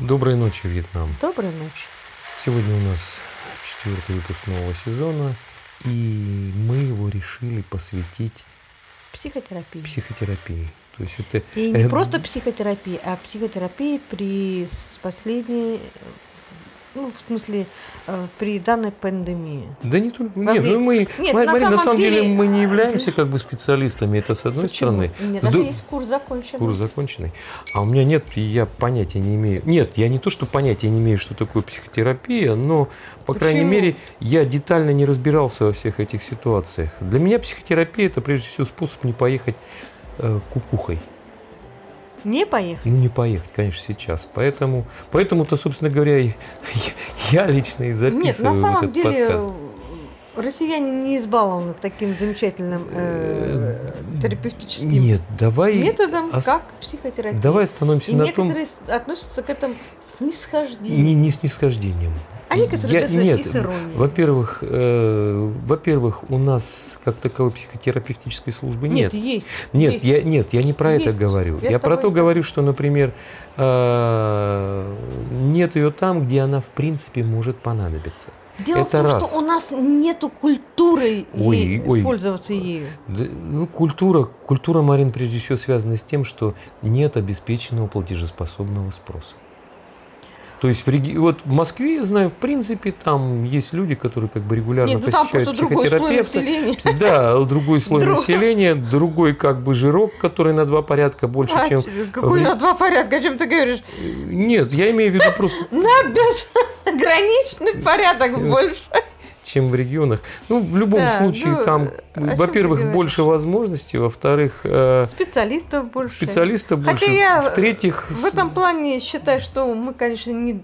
Доброй ночи, Вьетнам. Доброй ночи. Сегодня у нас четвертый выпуск нового сезона, и мы его решили посвятить Психотерапии. психотерапии. То есть это И не э, просто психотерапии, а психотерапии при последней, ну, в смысле, э, при данной пандемии. Да не только. Во Нет, время- ну мы, Нет, Ма- на Марина, на самом самом деле, деле, мы не а, являемся как бы специалистами, это с одной Почему? стороны. У меня даже ду- есть курс закончен. Курс законченный. А у меня нет, и я понятия не имею. Нет, я не то, что понятия не имею, что такое психотерапия, но, по крайней Почему? мере, я детально не разбирался во всех этих ситуациях. Для меня психотерапия это прежде всего способ не поехать э, кукухой. Не поехали. Ну, не поехать, конечно, сейчас. Поэтому, поэтому-то, собственно говоря, и- я лично и записываю Нет, на самом этот деле подкаст. Э, россияне не избалованы таким замечательным э, терапевтическим Нет, давай, методом, ос- как психотерапия. давай остановимся И на некоторые относятся к этому с не, снисхождением. не снисхождением. А некоторые Я- даже нет, и с иронией. Во-первых, э, во-первых, у нас как таковой психотерапевтической службы нет. Нет, есть. Нет, есть. я, нет, я не про это Есть. говорю. Я Я, про то говорю, что, например, э, нет ее там, где она в принципе может понадобиться. Дело Это в том, раз. что у нас нету культуры Ой, ей ой. пользоваться ею. Да, Ну, культура, культура, Марин, прежде всего связана с тем, что нет обеспеченного платежеспособного спроса. То есть в, реги- вот в Москве, я знаю, в принципе, там есть люди, которые как бы регулярно Нет, ну там посещают просто другой слой психотерапевта. населения. Да, другой слой Друг- населения, другой как бы жирок, который на два порядка больше, А, чем... какой в- на два порядка, о чем ты говоришь? Нет, я имею в виду просто, На безграничный порядок больше. чем в регионах. Ну, в любом Да, случае, ну, там, во-первых, больше возможностей, во-верых, э, Специалистов больше. специалистов Хотя больше, я в-третьих, В этом плане считаю, что мы, конечно, не,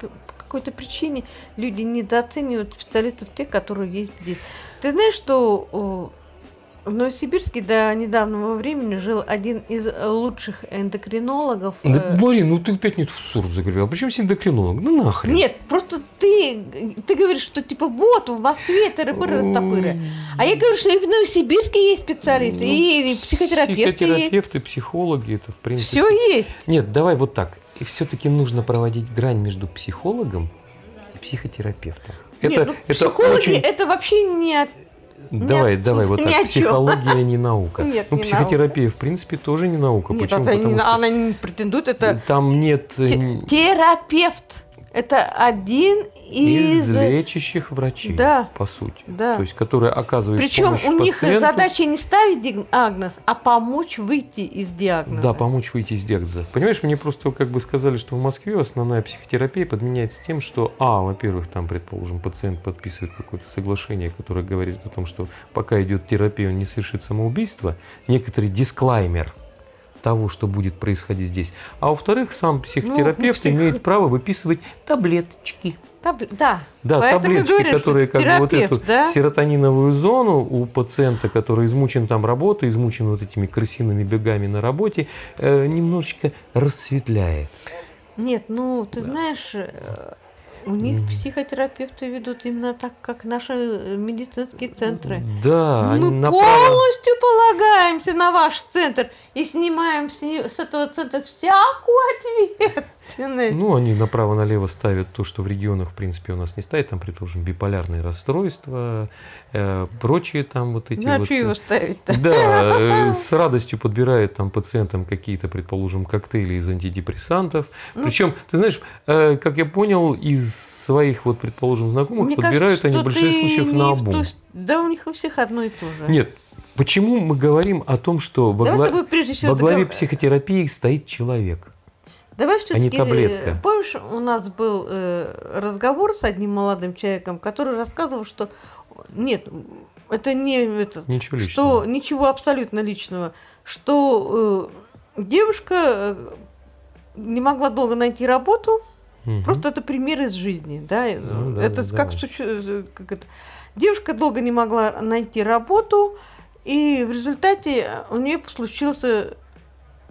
по какой-то причине люди недооценивают специалистов тех, которые есть здесь. Ты знаешь, что в Новосибирске до недавнего времени жил один из лучших эндокринологов. Да, э, Марин, ну ты опять не в сурд загребел. Почему с эндокринолог? Ну нахрен. Нет, просто ты, ты говоришь, что типа вот в Москве тыры-пыры, растопыры. А я говорю, что и в Новосибирске есть специалисты, и, и психотерапевты есть. Психотерапевты, психологи, это в принципе... Все есть. Нет, давай вот так. И все-таки нужно проводить грань между психологом и психотерапевтом. Это, Нет, ну, это психологи очень... это вообще не Давай, Нет, давай вот так. о. Психология не наука. Нет, ну, не психотерапия, в принципе, тоже не наука. Нет, Почему? это не- она не претендует, это там нет э, те- терапевт. Это один из из... лечащих врачей, Да. по сути. Да. То есть, которые оказывают Причем помощь у них пациенту. задача не ставить диагноз, а помочь выйти из диагноза. Да, помочь выйти из диагноза. Понимаешь, мне просто как бы сказали, что в Москве основная психотерапия подменяется тем, что, а, во-первых, там, предположим, пациент подписывает какое-то соглашение, которое говорит о том, что пока идет терапия, он не совершит самоубийство, некоторый дисклаймер того, что будет происходить здесь. А во-вторых, сам психотерапевт псих- имеет право выписывать таблеточки. Таб- Да, Да, Поэтому таблеточки, говорю, которые как бы вот терапевт, эту да? серотониновую зону у пациента, который измучен там работой, измучен вот этими крысиными бегами на работе, э, немножечко рассветляет. Нет, ну, ты знаешь, э, у них психотерапевты ведут именно так, как наши э, медицинские центры. Да, Мы направо- полностью полагаемся на ваш центр и снимаем с, с этого центра всякую ответственность. Ну, они направо-налево ставят то, что в регионах, в принципе, у нас не ставит, там, предположим, биполярные расстройства, э, прочие там вот эти ну, а вот... что его ставить-то? Да, э, с радостью подбирают там пациентам какие-то, предположим, коктейли из антидепрессантов. Ну, Причем, ты знаешь, э, как я понял, из своих, вот, предположим, знакомых Мне подбирают кажется, они в большинстве случаев на обум. Да, у них у всех одно и то же. Нет, почему мы говорим о том, что во, Давай гла- во главе психотерапии стоит человек? Давай все-таки. таблетка. Помнишь, у нас был э, разговор с одним молодым человеком, который рассказывал, что нет, это не этот, Ничего что ничего абсолютно личного, что э, девушка э, не могла долго найти работу, Мгм. просто это пример из жизни, да, э, Ну да, это да, как, да. э, как это. Девушка долго не могла найти работу, и в результате у нее случился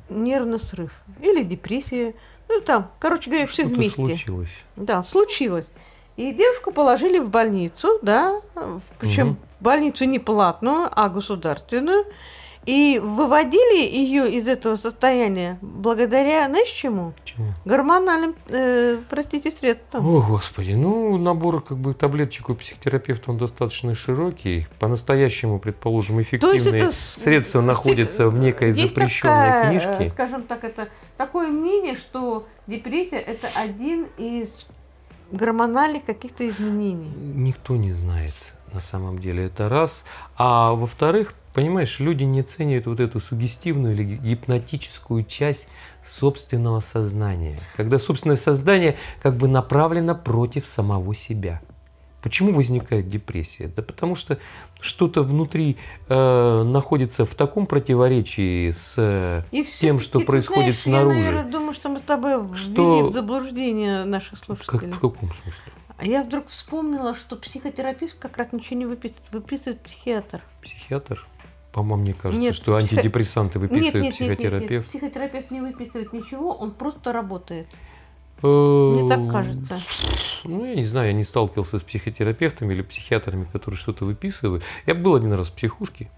нервный срыв или депрессия. Ну, там, короче говоря, все вместе. случилось. Да, случилось. И девушку положили в больницу, да, причем в больницу не платную, а государственную. И выводили ее из этого состояния благодаря, знаешь чему? Чему? Гормональным, э, простите, средствам. О, Господи, ну, набор как бы таблеточек у психотерапевта, он достаточно широкий. По-настоящему, предположим, эффективные это средства находятся в некой Есть запрещенной такая, э, книжке. скажем так, это такое мнение, что депрессия это один из гормональных каких-то изменений. Никто не знает на самом деле. Это раз. А во-вторых, понимаешь, люди не ценят вот эту сугестивную или гипнотическую часть собственного сознания. Когда собственное сознание как бы направлено против самого себя. Почему возникает депрессия? Да потому что что-то внутри э, находится в таком противоречии с э, И тем, что ты происходит знаешь, снаружи. Я, наверное, думаю, что мы с тобой ввели Что- в заблуждение наших как, слушателей. в каком смысле? А я вдруг вспомнила, что психотерапевт как раз ничего не выписывает, выписывает психиатр. Психиатр? По-моему, мне кажется, Нет, что психо- антидепрессанты выписывает нет, нет, нет, нет, нет, психотерапевт. психотерапевт не выписывает ничего, он просто работает. Мне Мне так кажется. Ну, я не знаю, я не сталкивался с психотерапевтами или психиатрами, которые что-то выписывают. Я был один раз в психушке.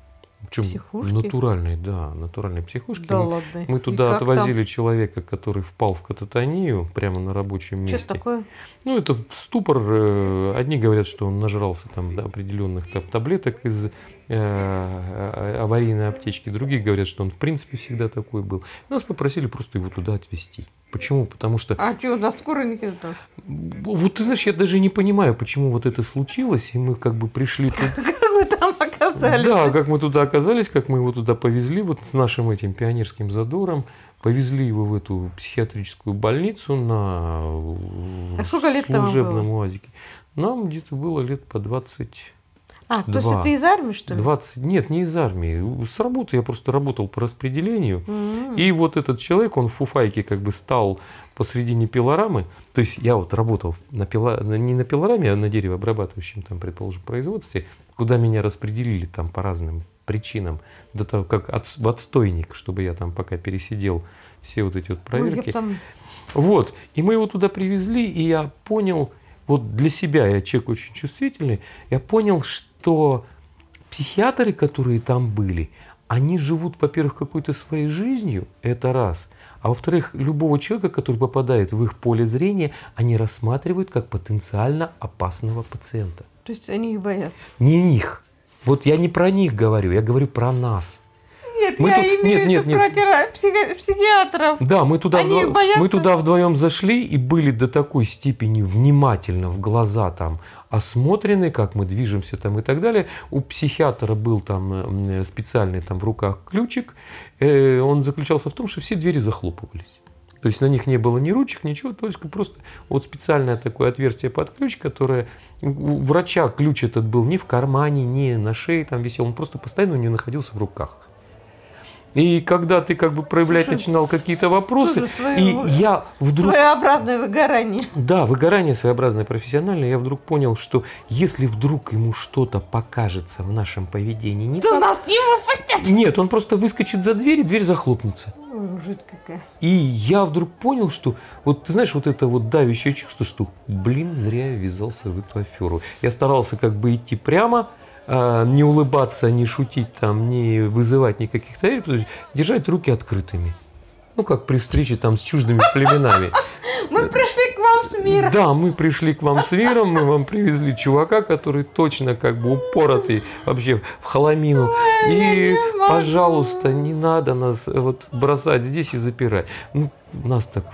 Причем Психушке? натуральной, да, натуральной психушке. Да мы, ладно. мы И туда как там? отвозили человека, который впал в кататонию прямо на рабочем месте. Что такое? Ну, это ступор. э, Одни говорят, что он нажрался там определенных там, таблеток из э, аварийной аптечки. Другие говорят, что он в принципе всегда такой был. Нас попросили просто его туда отвезти. Почему? Потому что А что, на скорой не там? вот ты знаешь, я даже не понимаю, почему вот это случилось, и мы как бы пришли. Как вы там оказались? Да, как мы туда оказались, как мы его туда повезли, вот с нашим этим пионерским задором, повезли его в эту психиатрическую больницу на А сколько лет служебном? УАЗике. Нам где-то было лет по 20, А, то есть Два. это из армии, что ли? 20, нет, не из армии, с работы я просто работал по распределению. М. И вот этот человек, он в фуфайке как бы стал посредине пилорамы. То есть я вот работал на пила, не на пилораме, а на деревообрабатывающем, там, предположим, производстве, куда меня распределили там по разным причинам, до того, как отс- в отстойник, чтобы я там пока пересидел все вот эти вот Ну, проверки. там... Вот. И мы его туда привезли, и я понял, вот для себя, я человек очень чувствительный, я понял, что психиатры, которые там были, они живут, во-первых, какой-то своей жизнью, это раз. А во-вторых, любого человека, который попадает в их поле зрения, они рассматривают как потенциально опасного пациента. То есть они их боятся. Не них. Вот я не про них говорю, я говорю про нас. Нет, Мы я тут- имею нет, в виду нет, нет. про тера- психи- психиатров. Да, мы туда, Они вдво- боятся? мы туда вдвоем зашли и были до такой степени внимательно в глаза там осмотрены, как мы движемся там и так далее. У психиатра был там э, специальный там в руках ключик. Э, Он заключался в том, что все двери захлопывались. То есть на них не было ни ручек, ничего, только просто вот специальное такое отверстие под ключ, которое у у врача ключ этот был не в кармане, не на шее там висел, он просто постоянно у нее находился в руках. И когда ты как бы проявлять Слушай, начинал какие-то вопросы, тоже свое- и я вдруг... Своеобразное выгорание. Да, выгорание своеобразное профессиональное, я вдруг понял, что если вдруг ему что-то покажется в нашем поведении не То так... нас не выпустят. Нет, он просто выскочит за дверь, и дверь захлопнется. Ой, жуть какая. И я вдруг понял, что вот ты знаешь, вот это вот давящее чувство, что, блин, зря я ввязался в эту аферу. Я старался как бы идти прямо, не улыбаться, не шутить там, не вызывать никаких доверий, то есть держать руки открытыми. Ну, как при встрече там с чуждыми племенами. Мы пришли к вам с миром. Да, мы пришли к вам с миром, мы вам привезли чувака, который точно как бы упоротый вообще в холомину. И, пожалуйста, не надо нас вот бросать здесь и запирать. Ну, нас так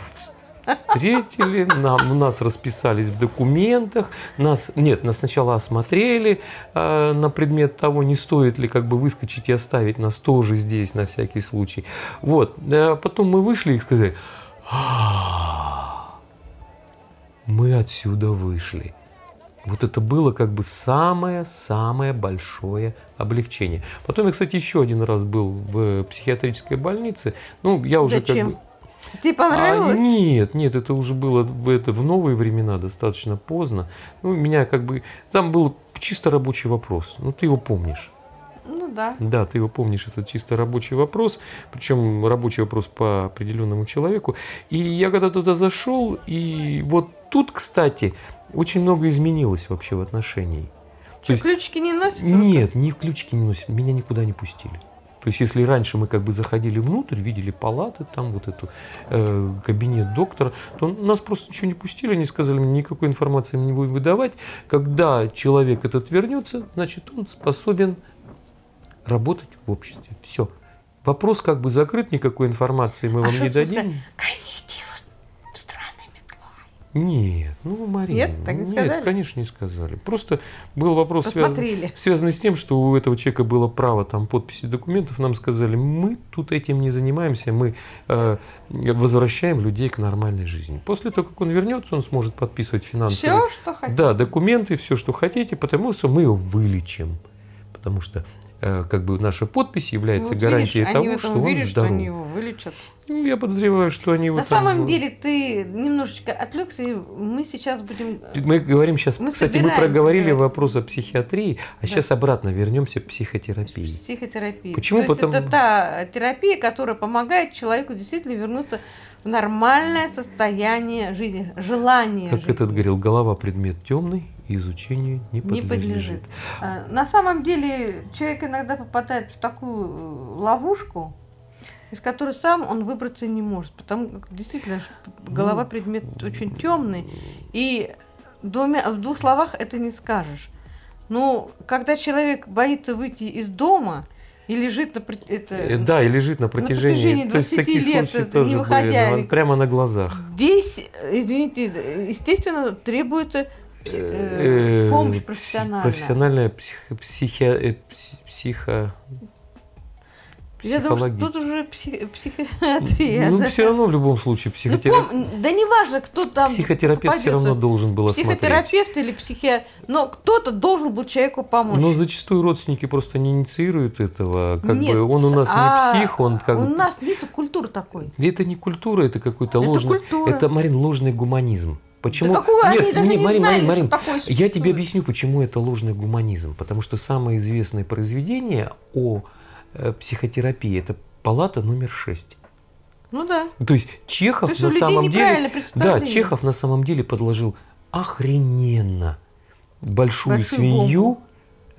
встретили, нам, у нас расписались в документах, нас, нет, нас сначала осмотрели э, на предмет того, не стоит ли как бы выскочить и оставить нас тоже здесь на всякий случай. Вот, а потом мы вышли и сказали, «А, мы отсюда вышли. Вот это было как бы самое-самое большое облегчение. Потом я, кстати, еще один раз был в психиатрической больнице. Ну, я уже Зачем? как бы... Тебе понравилось? А, нет, нет, это уже было в, это, в новые времена, достаточно поздно. Ну, меня как бы... Там был чисто рабочий вопрос. Ну, ты его помнишь. Ну да. Да, ты его помнишь, это чисто рабочий вопрос, причем рабочий вопрос по определенному человеку. И я когда туда зашел, и вот тут, кстати, очень много изменилось вообще в отношении. То Что, есть- ключики не носят? нет, ни ключики не носят, меня никуда не пустили. То есть, если раньше мы как бы заходили внутрь, видели палаты, там вот эту э, кабинет доктора, то нас просто ничего не пустили, они сказали, никакой информации мы не будем выдавать. Когда человек этот вернется, значит, он способен работать в обществе. Все. Вопрос как бы закрыт, никакой информации мы А вам не ты дадим. сказала? Нет, ну, Марина, Нет, так не нет, сказали? конечно, не сказали. Просто был вопрос связан, связанный с тем, что у этого человека было право там подписи документов. Нам сказали, мы тут этим не занимаемся, мы э, возвращаем людей к нормальной жизни. После того, как он вернется, он сможет подписывать финансовые Все, что хотите. да, документы, все, что хотите, потому что мы его вылечим. Потому что как бы наша подпись является Вот гарантией видишь, того, они что он верят, что здоров. они его вылечат. Ну, я подозреваю, что они в На этом- самом деле ты немножечко отвлекся, и мы сейчас будем... Мы говорим сейчас, Мы кстати, мы проговорили говорить. вопрос о психиатрии, а Да. сейчас обратно вернемся к психотерапии. Психотерапия. Почему? То есть Потому- это та терапия, которая помогает человеку действительно вернуться в нормальное состояние жизни, желание Как жизни. этот говорил, голова предмет темный, изучению не не подлежит. подлежит. А, На самом деле человек иногда попадает в такую э, ловушку, из которой сам он выбраться не может, потому как действительно ш- Ну, голова предмет очень темный, и двумя, в двух словах это не скажешь. Ну, когда человек боится выйти из дома и лежит на это, Э, Да, и лежит на протяжении, протяжении то есть 20 такие лет, случаи тоже не были, выходя, ну, и- прямо на глазах. Здесь, э, извините, естественно, требуется Э, э, помощь профессиональная. Профессиональная психо, психи- э, пси- психо- Я думаю, что тут уже псих- психиатрия. Ну, да. все равно в любом случае Ну, психотерапевт, пом- да неважно, кто там психотерапевт все равно должен был осмотреть. Психотерапевт или психиатр, но кто-то должен был человеку помочь. Но зачастую родственники просто не инициируют этого. Как Нет, бы он у нас а не псих, он как У нас нет культуры такой. Это не культура, это какой-то Это ложный... культура. Это, Марин, ложный гуманизм. Почему? Да какого они Нет, даже нет, не Марин, знали, Марин, Марин, такое Я существует. тебе объясню, почему это ложный гуманизм. Потому что самое известное произведение о э, психотерапии это палата номер 6. Ну да. То есть Чехов То есть на самом деле... Да. Чехов на самом деле подложил охрененно большую, Большую свинью бомбу.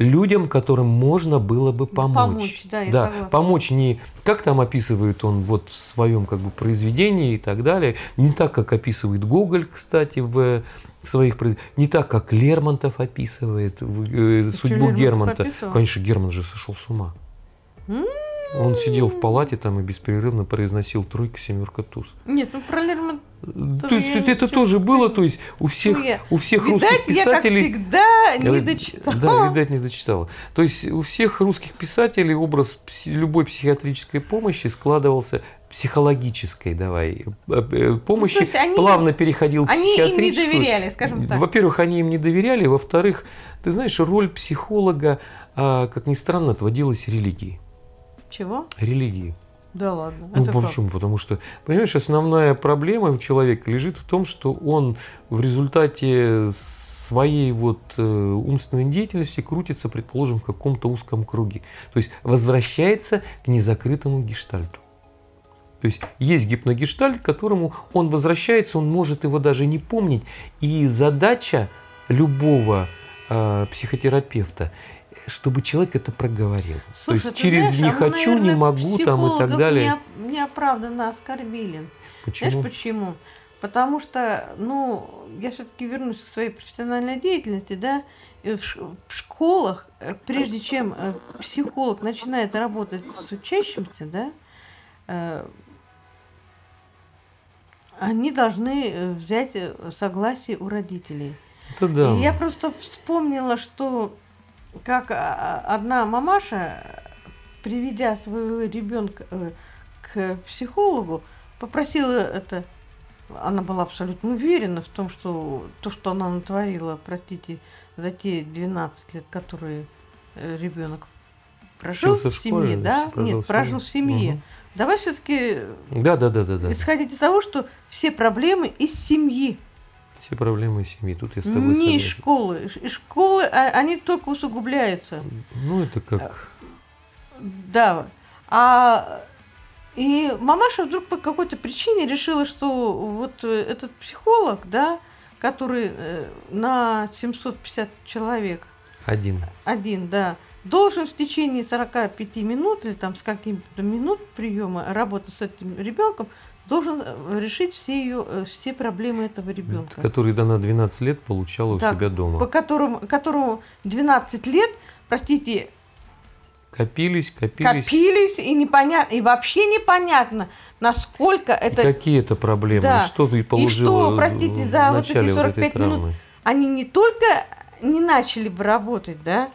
Людям, которым можно было бы помочь. Помочь, да, я согласна. помочь не как там описывает он вот в своем как бы произведении и так далее, не так, как описывает Гоголь, кстати, в своих произ- не так, как Лермонтов описывает в, э, судьбу Лермонтов Гермонта. описывал? Конечно, Герман же сошел с ума. Он сидел в палате там и беспрерывно произносил тройка, семерка, туз. Нет, ну про Лермонтова То есть это ничего тоже было, то есть у всех, Ну, я- у всех Видать, русских я, как писателей... всегда, не Э, дочитала. Да, видать, не дочитала. То есть у всех русских писателей образ любой психиатрической помощи складывался психологической, давай, э, э, помощи, Ну, они- плавно переходил в Они им не доверяли, скажем так. Во-первых, они им не доверяли, во-вторых, ты знаешь, роль психолога, а, как ни странно, отводилась религии. Чего? Религии. Да ладно. Ну, это как? почему? Потому что, понимаешь, основная проблема у человека лежит в том, что он в результате своей вот э, умственной деятельности крутится, предположим, в каком-то узком круге. То есть возвращается к незакрытому гештальту. То есть есть гипногештальт, к которому он возвращается, он может его даже не помнить. И задача любого э, психотерапевта чтобы человек это проговорил. Слушай, То есть через знаешь, не а мы, хочу, не наверное, могу там и так далее. неоп- неоправданно оскорбили. Почему? Знаешь почему? Потому что, ну, я все-таки вернусь к своей профессиональной деятельности, да, в, школах, э, прежде чем э, психолог начинает работать с учащимся, да, э, они должны взять согласие у родителей. Это да. И я просто вспомнила, что как а, одна мамаша, приведя своего ребенка э, к психологу, попросила это. Она была абсолютно уверена в том, что то, что она натворила, простите, за те 12 лет, которые ребенок прожил Учился в школе, семье, да? прожил Нет, прожил в семье. Мгм. Давай все-таки Да, да, да, да, да. исходить из того, что все проблемы из семьи. Все проблемы семьи. Тут я с тобой Не из школы. Из школы а, они только усугубляются. Ну, это как... Да. А и мамаша вдруг по какой-то причине решила, что вот э, этот психолог, да, который э, на 750 человек Один. один, да, должен в течение 45 минут или там с каким-то минут приема работы с этим ребенком должен э, решить все ее э, все проблемы этого ребенка. Который до на 12 лет получала у Так, себя дома. По которому, которому 12 лет, простите, Копились, копились. копились, и непонятно, и вообще непонятно, насколько И это какие это проблемы? Да. И что ты получила что, простите, в за вот эти вот этой 45 минут травмы? они не только не начали бы работать, да,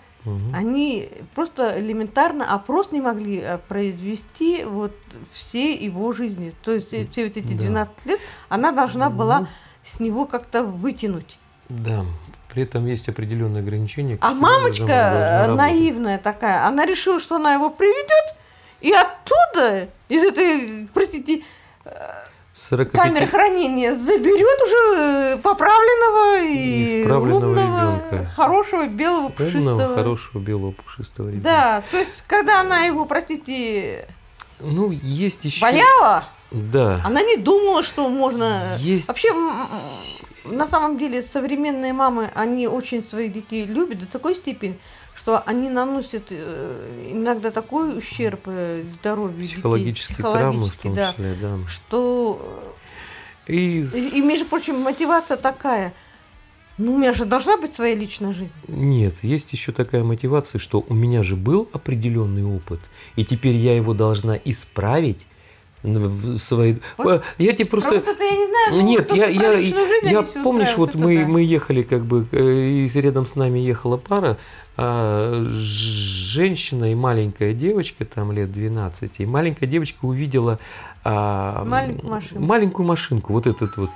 Они просто элементарно опрос не могли э, произвести вот все его жизни. То есть э, все вот эти Да. 12 лет она должна была Ну. с него как-то вытянуть. Да. При этом есть определенные ограничения. А мамочка э, наивная такая, она решила, что она его приведет, и оттуда, из этой, простите, 45 камеры хранения заберет уже э, поправленного и Исправленного умного, ребенка. хорошего белого умного, пушистого. хорошего белого пушистого ребенка. Да, то есть, когда она его, простите, Ну, есть еще... валяла, Да. она не думала, что можно... Есть. Вообще, на самом деле, современные мамы, они очень своих детей любят до такой степени, что они наносят э, иногда такой ущерб э, здоровью детей. Психологические травмы в психологический, да, числе, да. что... И, И, и, между прочим, мотивация такая. Ну, у меня же должна быть своя личная жизнь. Нет, есть еще такая мотивация, что у меня же был определенный опыт, и теперь я его должна исправить в своей... Вот Я тебе Просто... это я не знаю, Нет, я, я, жизнь я помнишь, вот мы, да. мы ехали, как бы, э, и рядом с нами ехала пара, а, женщина и маленькая девочка, там лет 12, и маленькая девочка увидела а, Маленькую машинку. маленькую машинку, вот этот вот.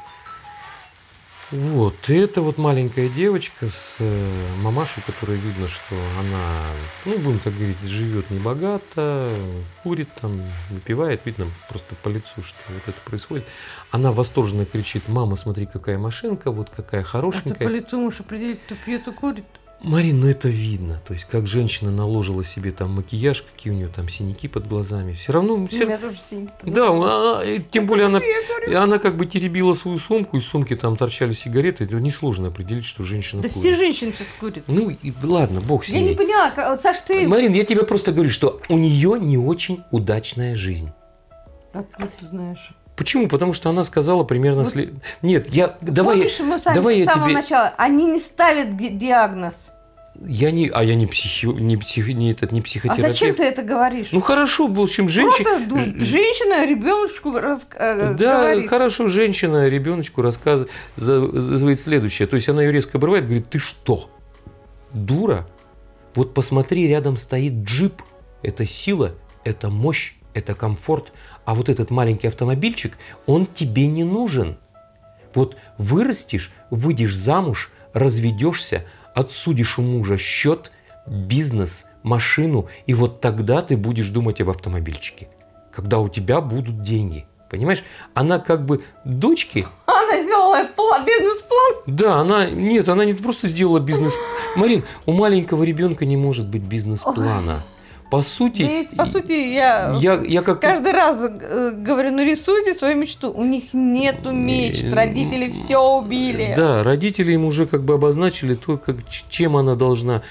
Вот, и это вот маленькая девочка с э, мамашей, которая видно, что она, ну, будем так говорить, живет небогато, курит там, выпивает, видно просто по лицу, что вот это происходит. Она восторженно кричит, мама, смотри, какая машинка, вот какая А ты по хорошенькая. лицу можешь определить, кто пьет и курит. Марин, ну это видно, то есть как женщина наложила себе там макияж, какие у нее там синяки под глазами, все равно, У все меня тоже синяки под да, она- тем более она, Я и она как бы теребила свою сумку, из сумки там торчали сигареты, это несложно определить, что женщина Да курит. все женщины сейчас курят. Ну, и ладно, бог с Я ней. не поняла, как- Саш, ты... Марин, я тебе просто говорю, что у нее не очень удачная жизнь. Откуда ты знаешь? Почему? Потому что она сказала примерно... Вот- след- Нет, я... Давай... Помнишь, мы с вами давай с самого тебе- начала, они не ставят ди- диагноз. Я не... А я не психи... не, псих... не, этот, не А психотерапевт. зачем ты это говоришь? Ну хорошо, в общем, женщина... Просто ду- женщина ребеночку рас- э, Да, говорит. хорошо, женщина ребеночку рассказывает следующее. То есть она ее резко обрывает, говорит, ты что, дура? Вот посмотри, рядом стоит джип. Это сила, это мощь, это комфорт. А вот этот маленький автомобильчик, он тебе не нужен. Вот вырастешь, выйдешь замуж, разведешься, отсудишь у мужа счет, бизнес, машину, и вот тогда ты будешь думать об автомобильчике, когда у тебя будут деньги. Понимаешь? Она как бы дочки, Она сделала пла- бизнес-план. да, она, нет, она не просто сделала бизнес. Марин, у маленького ребенка не может быть бизнес-плана. По сути, Ведь, по сути, я, я, я как каждый раз э, говорю, ну рисуйте свою мечту. У них нету мечт, Э, родители все убили. Да, родители им уже как бы обозначили то, как, чем она должна,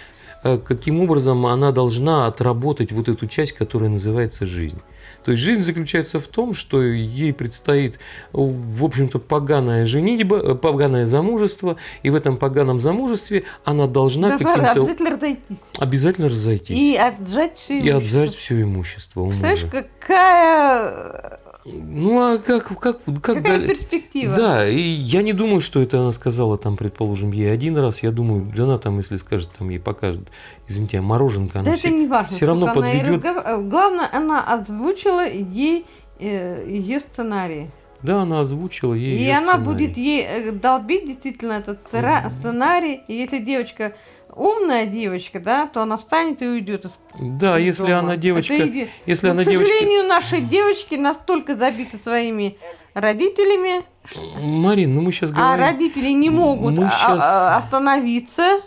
э, каким образом она должна отработать вот эту часть, которая называется жизнь. То есть жизнь заключается в том, что ей предстоит, в общем-то, поганая женитьба, э, поганое замужество, и в этом поганом замужестве она должна каким-то обязательно разойтись. обязательно разойтись. И отжать все и отжать все имущество Представляешь, какая, Ну а как, как, как какая далее? перспектива? Да, и я не думаю, что это она сказала, там, предположим, ей один раз. Я думаю, да она там, если скажет, там ей покажет, извините, а мороженка, она Да все- это не важно. всё равно сколько она разгов- э, Главное, она озвучила ей ее сценарий. Да, она озвучила ей И она сценарий. будет ей э, долбить действительно этот сценарий. И если девочка умная девочка, да, то она встанет и уйдет из Да, из если дома. она девочка, Это еди- если Но, она к девочка... сожалению, наши девочки настолько забиты своими родителями, Марин, ну мы сейчас а говорим... родители не могут мы а- а- остановиться,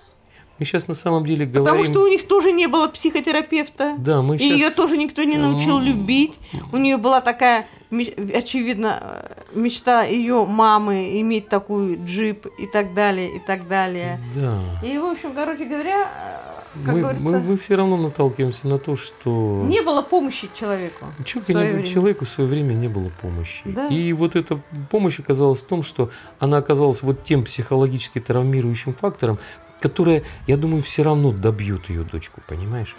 Мы сейчас на самом деле потому говорим... что у них тоже не было психотерапевта. Да, мы И сейчас... ее тоже никто не научил любить. У нее была такая, очевидно, э, мечта ее мамы иметь такую джип и так далее, и так далее. Да. И, в общем, короче говоря, как мы, говорится, мы, мы все равно наталкиваемся на то, что не было помощи человеку. человеку, в свое не- время. человеку в свое время не было помощи. Да. И вот эта помощь оказалась в том, что она оказалась вот тем психологически травмирующим фактором, которое, я думаю, все равно добьет ее дочку, понимаешь?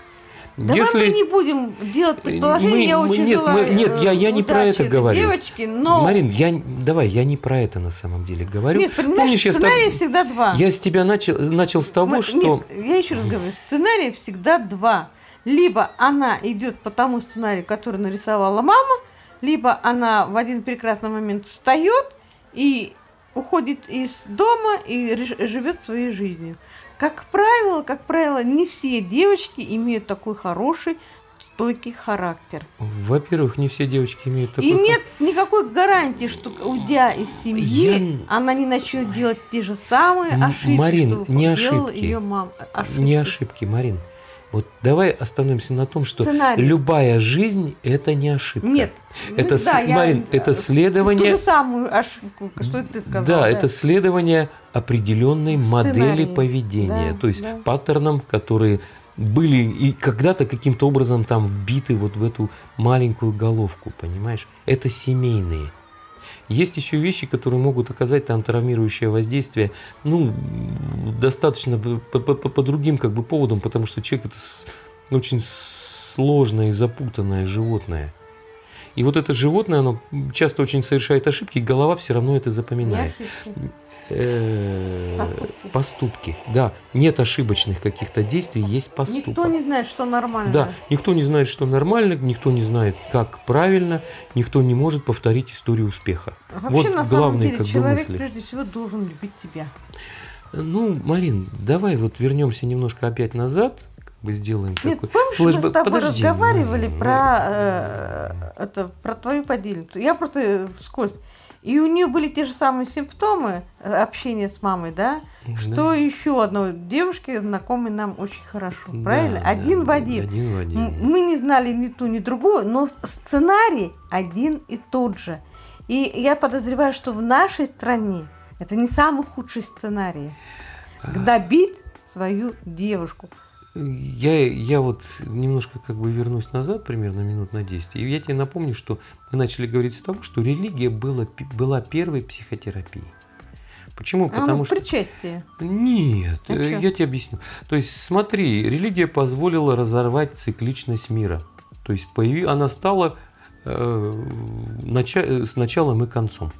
Давай мы не будем делать предположения, мы- я очень нет, желаю мы- нет, я- я не про это говорю. девочке, но... Марин, я, давай, я не про это на самом деле говорю. Нет, понимаешь, Помнишь, я сценарий тобой- всегда два. Я с тебя начал, начал с того, Мы- что... Нет, я еще раз говорю, сценарий всегда два. Либо она идет по тому сценарию, который нарисовала мама, либо она в один прекрасный момент встает и уходит из дома и живет своей жизнью. Как правило, как правило, не все девочки имеют такой хороший, стойкий характер. Во-первых, не все девочки имеют такой... И нет никакой гарантии, что уйдя из семьи, Я- она не начнет делать те же самые ошибки, Марин, что не ошибки. ее мама. Ошибки. Не ошибки, Марин. Вот давай остановимся на том, что Сценарий. любая жизнь – это не ошибка. Нет. Это, Ну, с- да, я- Марин, это Ту следование... же самую ошибку, что ты сказал. Да, это следование определенной Сценарий. модели поведения, Да, то есть да. паттернам, которые были и когда-то каким-то образом там вбиты вот в эту маленькую головку, понимаешь? Это семейные. Есть еще вещи, которые могут оказать там травмирующее воздействие, ну, достаточно по, по- по- по другим как бы поводам, потому что человек это очень сложное и запутанное животное. И вот это животное, оно часто очень совершает ошибки, и голова все равно это запоминает. Э, Поступки. Поступки, да. Нет ошибочных каких-то действий, есть поступок. Никто не знает, что нормально. Да, никто не знает, что нормально, никто не знает, как правильно, никто не может повторить историю успеха. А Вообще, вот на самом главные деле, как человек мысли. прежде всего должен любить тебя. Ну, Марин, давай вот вернемся немножко опять назад, бы сделаем Нет, такой помнишь, мы флешбэк. с тобой Подожди, разговаривали ну, про, э, это, про твою подельницу. Я просто вскользь. И у нее были те же самые симптомы э, общения с мамой, да? Да. Что еще одной девушке знакомой нам очень хорошо. Да, Правильно? да, один в да, один. Один в один. Мы не знали ни ту, ни другую, но сценарий один и тот же. И я подозреваю, что в нашей стране это не самый худший сценарий. А. Добить свою девушку. Я, я вот немножко как бы вернусь назад, примерно минут на 10. И я тебе напомню, что мы начали говорить с того, что религия была, была первой психотерапией. Почему? А, Потому ну, что... причастие. Нет, А я тебе объясню. То есть, смотри, религия позволила разорвать цикличность мира. То есть, появи... она стала э, нача- э, с началом и концом.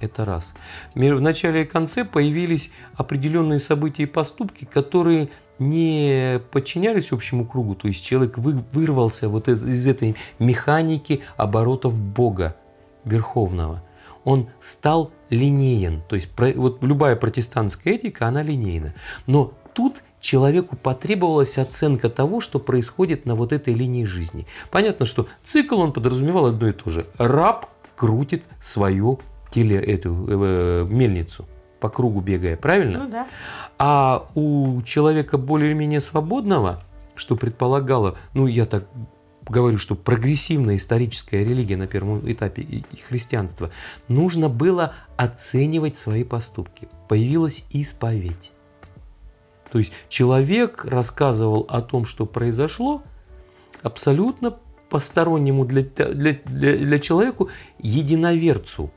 Это раз. В начале и конце появились определенные события и поступки, которые не подчинялись общему кругу. То есть человек вы- вырвался вот из, этой механики оборотов Бога Верховного. Он стал линеен. То есть вот любая протестантская этика, она линейна. Но тут человеку потребовалась оценка того, что происходит на вот этой линии жизни. Понятно, что цикл он подразумевал одно и то же. Раб крутит свою теле, эту э, мельницу по кругу бегая, правильно? Ну да. А у человека более-менее свободного, что предполагало, ну я так говорю, что прогрессивная историческая религия на первом этапе и христианство, нужно было оценивать свои поступки. Появилась исповедь. То есть человек рассказывал о том, что произошло, абсолютно постороннему для, для, для, для человеку единоверцу,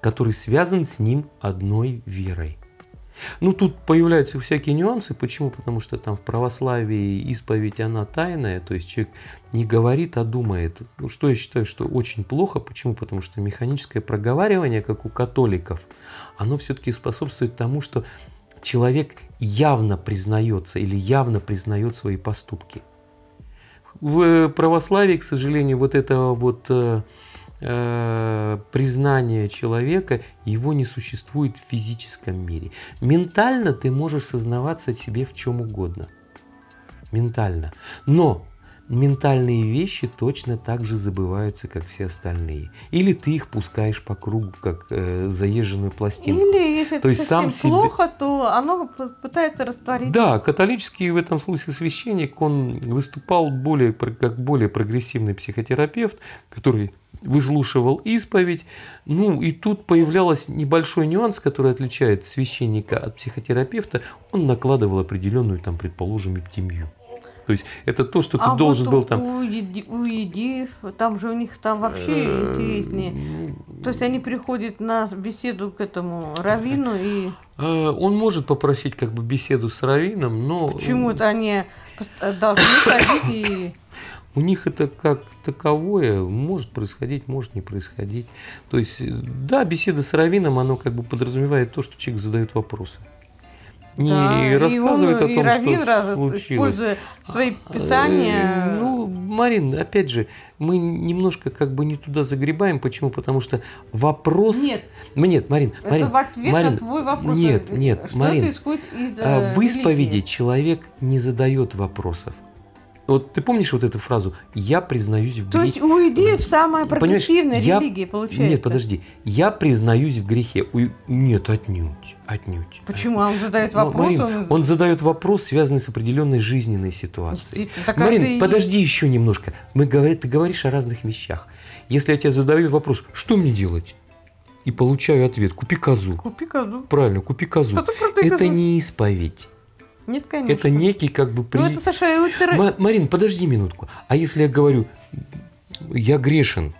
который связан с ним одной верой. Ну, тут появляются всякие нюансы. Почему? Потому что там в православии исповедь, она тайная, то есть человек не говорит, а думает. Ну, что я считаю, что очень плохо. Почему? Потому что механическое проговаривание, как у католиков, оно все-таки способствует тому, что человек явно признается или явно признает свои поступки. В православии, к сожалению, вот этого вот э, признание человека, его не существует в физическом мире. Ментально ты можешь сознаваться себе в чем угодно. Ментально. Но ментальные вещи точно так же забываются, как все остальные. Или ты их пускаешь по кругу, как э, заезженную пластинку. Или если То есть сам совсем себе- плохо, то оно пытается растворить. Да, католический в этом смысле священник, он выступал более, как более прогрессивный психотерапевт, который выслушивал исповедь. Ну и тут появлялся небольшой нюанс, который отличает священника от психотерапевта. Он накладывал определенную, там, предположим, эптимию. То есть это то, что ты а должен вот был там... у, Еди- у Едив, там же у них там вообще Э, интереснее. То есть они приходят на беседу к этому раввину и э, Он может попросить как бы беседу с раввином, но... почему это они пост- должны ходить и У них это как таковое может происходить, может не происходить. То есть, э, да, беседа с раввином, оно как бы подразумевает то, что человек задает вопросы. Не Да, и рассказывает он, о и том, раввин, что раз- случилось. используя свои писания. Э, Ну, Марин, опять же, мы немножко как бы не туда загребаем. Почему? Потому что вопрос... Нет, Нет, Марин, это Марин, в ответ Марин, на твой вопрос. Нет, э, нет, что Марин, это исходит из а э, в исповеди религии. человек не задает вопросов. Вот ты помнишь вот эту фразу «я признаюсь в То есть грехе»? у идеев самая Понимаешь, прогрессивная я- религия получается. Нет, подожди. Я признаюсь в грехе. Ой, Нет, отнюдь. Отнюдь. Почему он задает вопрос? Марин, он- он задает вопрос, связанный с определенной жизненной ситуацией. Так Марин, и- подожди еще немножко. Мы говори, ты говоришь о разных вещах. Если я тебе задаю вопрос, что мне делать? И получаю ответ, купи козу. Купи козу. Правильно, купи козу. Ты Это козу? не исповедь. Нет, конечно. Это некий как бы... при- Ну, это, Саша, это... Ма- Марин, подожди минутку. А если я говорю, я грешен,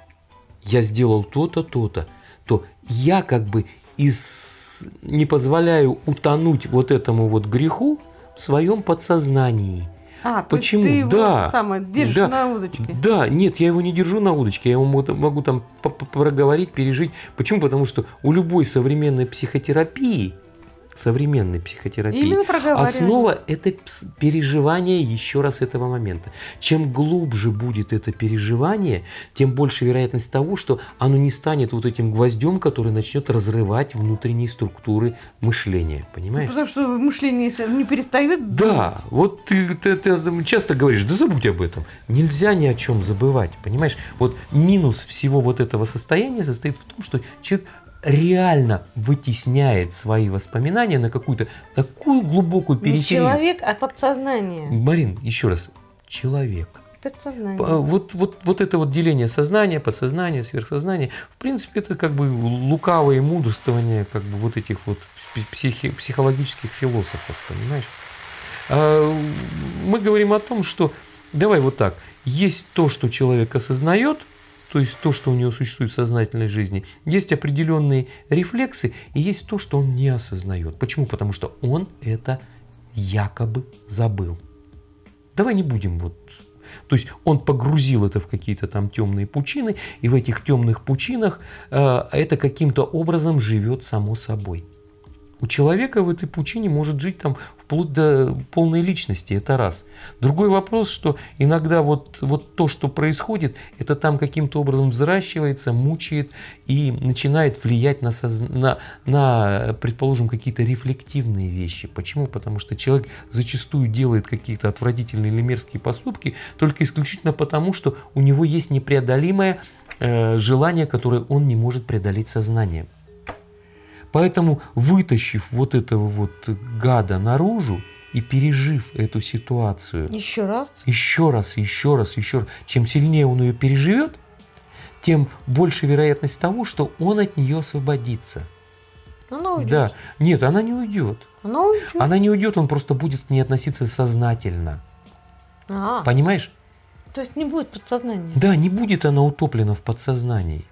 я сделал то-то, то-то, то я как бы из... не позволяю утонуть вот этому вот греху в своем подсознании. А, то есть Почему? ты его Да. самое, держишь Да. на удочке. Да, нет, я его не держу на удочке, я его могу, могу там проговорить, пережить. Почему? Потому что у любой современной психотерапии, современной психотерапии, Именно проговаривание. Основа – это переживание еще раз этого момента. Чем глубже будет это переживание, тем больше вероятность того, что оно не станет вот этим гвоздем, который начнет разрывать внутренние структуры мышления. Понимаешь? Потому что мышление не перестает Да, вот ты, ты- ты часто говоришь, да забудь об этом. Нельзя ни о чем забывать, понимаешь? Вот минус всего вот этого состояния состоит в том, что человек реально вытесняет свои воспоминания на какую-то такую глубокую Не периферию. человек, а подсознание. Марин, еще раз, человек. Подсознание. Вот, вот, вот это вот деление сознания, подсознания, сверхсознания, в принципе, это как бы лукавое мудрствование как бы вот этих вот психи- психологических философов, понимаешь? А, Мы говорим о том, что давай вот так, есть то, что человек осознает, то есть то, что у него существует в сознательной жизни, есть определенные рефлексы, и есть то, что он не осознает. Почему? Потому что он это якобы забыл. Давай не будем вот то есть он погрузил это в какие-то там темные пучины, и в этих темных пучинах э, это каким-то образом живет само собой. У человека в этой пучине может жить там вплоть до полной личности, это раз. Другой вопрос, что иногда вот, вот то, что происходит, это там каким-то образом взращивается, мучает и начинает влиять на, созна- на, на, предположим, какие-то рефлективные вещи. Почему? Потому что человек зачастую делает какие-то отвратительные или мерзкие поступки только исключительно потому, что у него есть непреодолимое э, желание, которое он не может преодолеть сознанием. Поэтому, вытащив вот этого вот гада наружу и пережив эту ситуацию Еще раз. еще раз, еще раз, еще раз, чем сильнее он ее переживет, тем больше вероятность того, что он от нее освободится. Она уйдет. Да, нет, она не уйдет. Она уйдет. Она не уйдет, он просто будет к ней относиться сознательно. А, Понимаешь? то есть не будет подсознания. Да, не будет она утоплена в подсознании.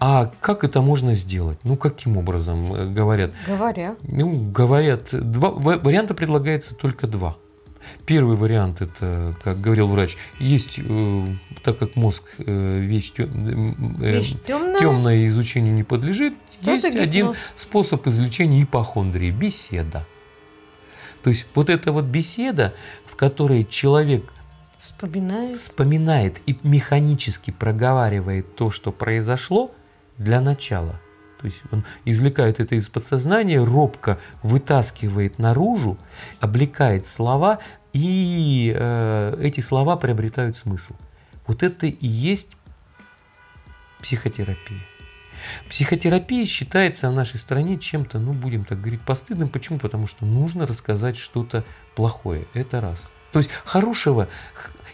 А как это можно сделать? Ну, каким образом, э, говорят? Говоря. Ну, говорят, два, ва- варианта предлагается только два. Первый вариант это, как говорил врач, есть, э, так как мозг э, вещь, Вещь темная. темное изучению не подлежит, То есть один способ излечения ипохондрии – беседа. То есть вот эта вот беседа, в которой человек Вспоминает. вспоминает и механически проговаривает то, что произошло для начала. То есть он извлекает это из подсознания, робко вытаскивает наружу, облекает слова и э, эти слова приобретают смысл. Вот это и есть психотерапия. Психотерапия считается в нашей стране чем-то, ну, будем так говорить, постыдным. Почему? Потому что нужно рассказать что-то плохое. Это раз. То есть хорошего,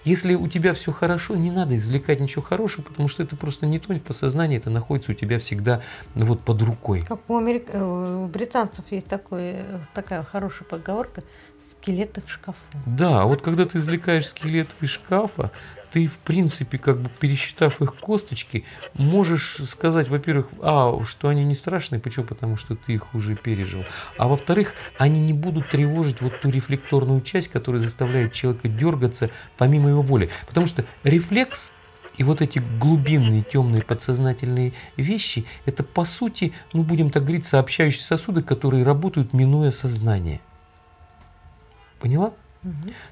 если у тебя все хорошо, не надо извлекать ничего хорошего, потому что это просто не то, подсознание это находится у тебя всегда ну, вот под рукой. Как у, америк... Э, у британцев есть такой, такая хорошая поговорка «скелеты в шкафу». Да, а вот когда ты извлекаешь скелет из шкафа, ты, в принципе, как бы пересчитав их косточки, можешь сказать, во-первых, а, что они не страшные, почему? Потому что ты их уже пережил. А во-вторых, они не будут тревожить вот ту рефлекторную часть, которая заставляет человека дергаться помимо его воли. Потому что рефлекс и вот эти глубинные, темные, подсознательные вещи, это по сути, ну будем так говорить, сообщающие сосуды, которые работают, минуя сознание. Поняла?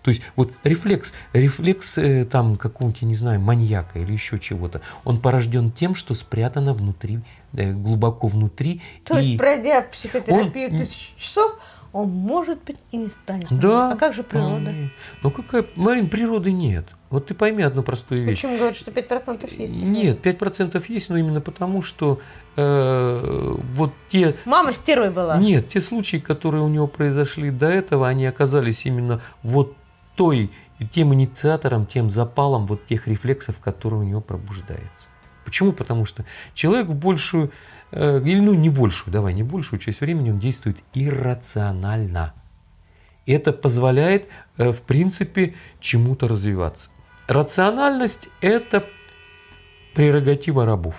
То есть вот рефлекс, рефлекс э, там какого-нибудь, не знаю, маньяка или еще чего-то, он порожден тем, что спрятано внутри, э, глубоко внутри. То и есть, пройдя психотерапию он... тысячу часов, он может быть и не станет. Да. А как же природа? Ну какая, Марин, природы нет. Вот ты пойми одну простую вещь. Почему говорят, что 5% есть? Нет, 5% есть, но именно потому, что э, вот те... Мама стервой была. Нет, те случаи, которые у него произошли до этого, они оказались именно вот той, тем инициатором, тем запалом вот тех рефлексов, которые у него пробуждаются. Почему? Потому что человек в большую, э, или ну не большую, давай, не большую часть времени он действует иррационально. Это позволяет, э, в принципе, чему-то развиваться. Рациональность – это прерогатива рабов,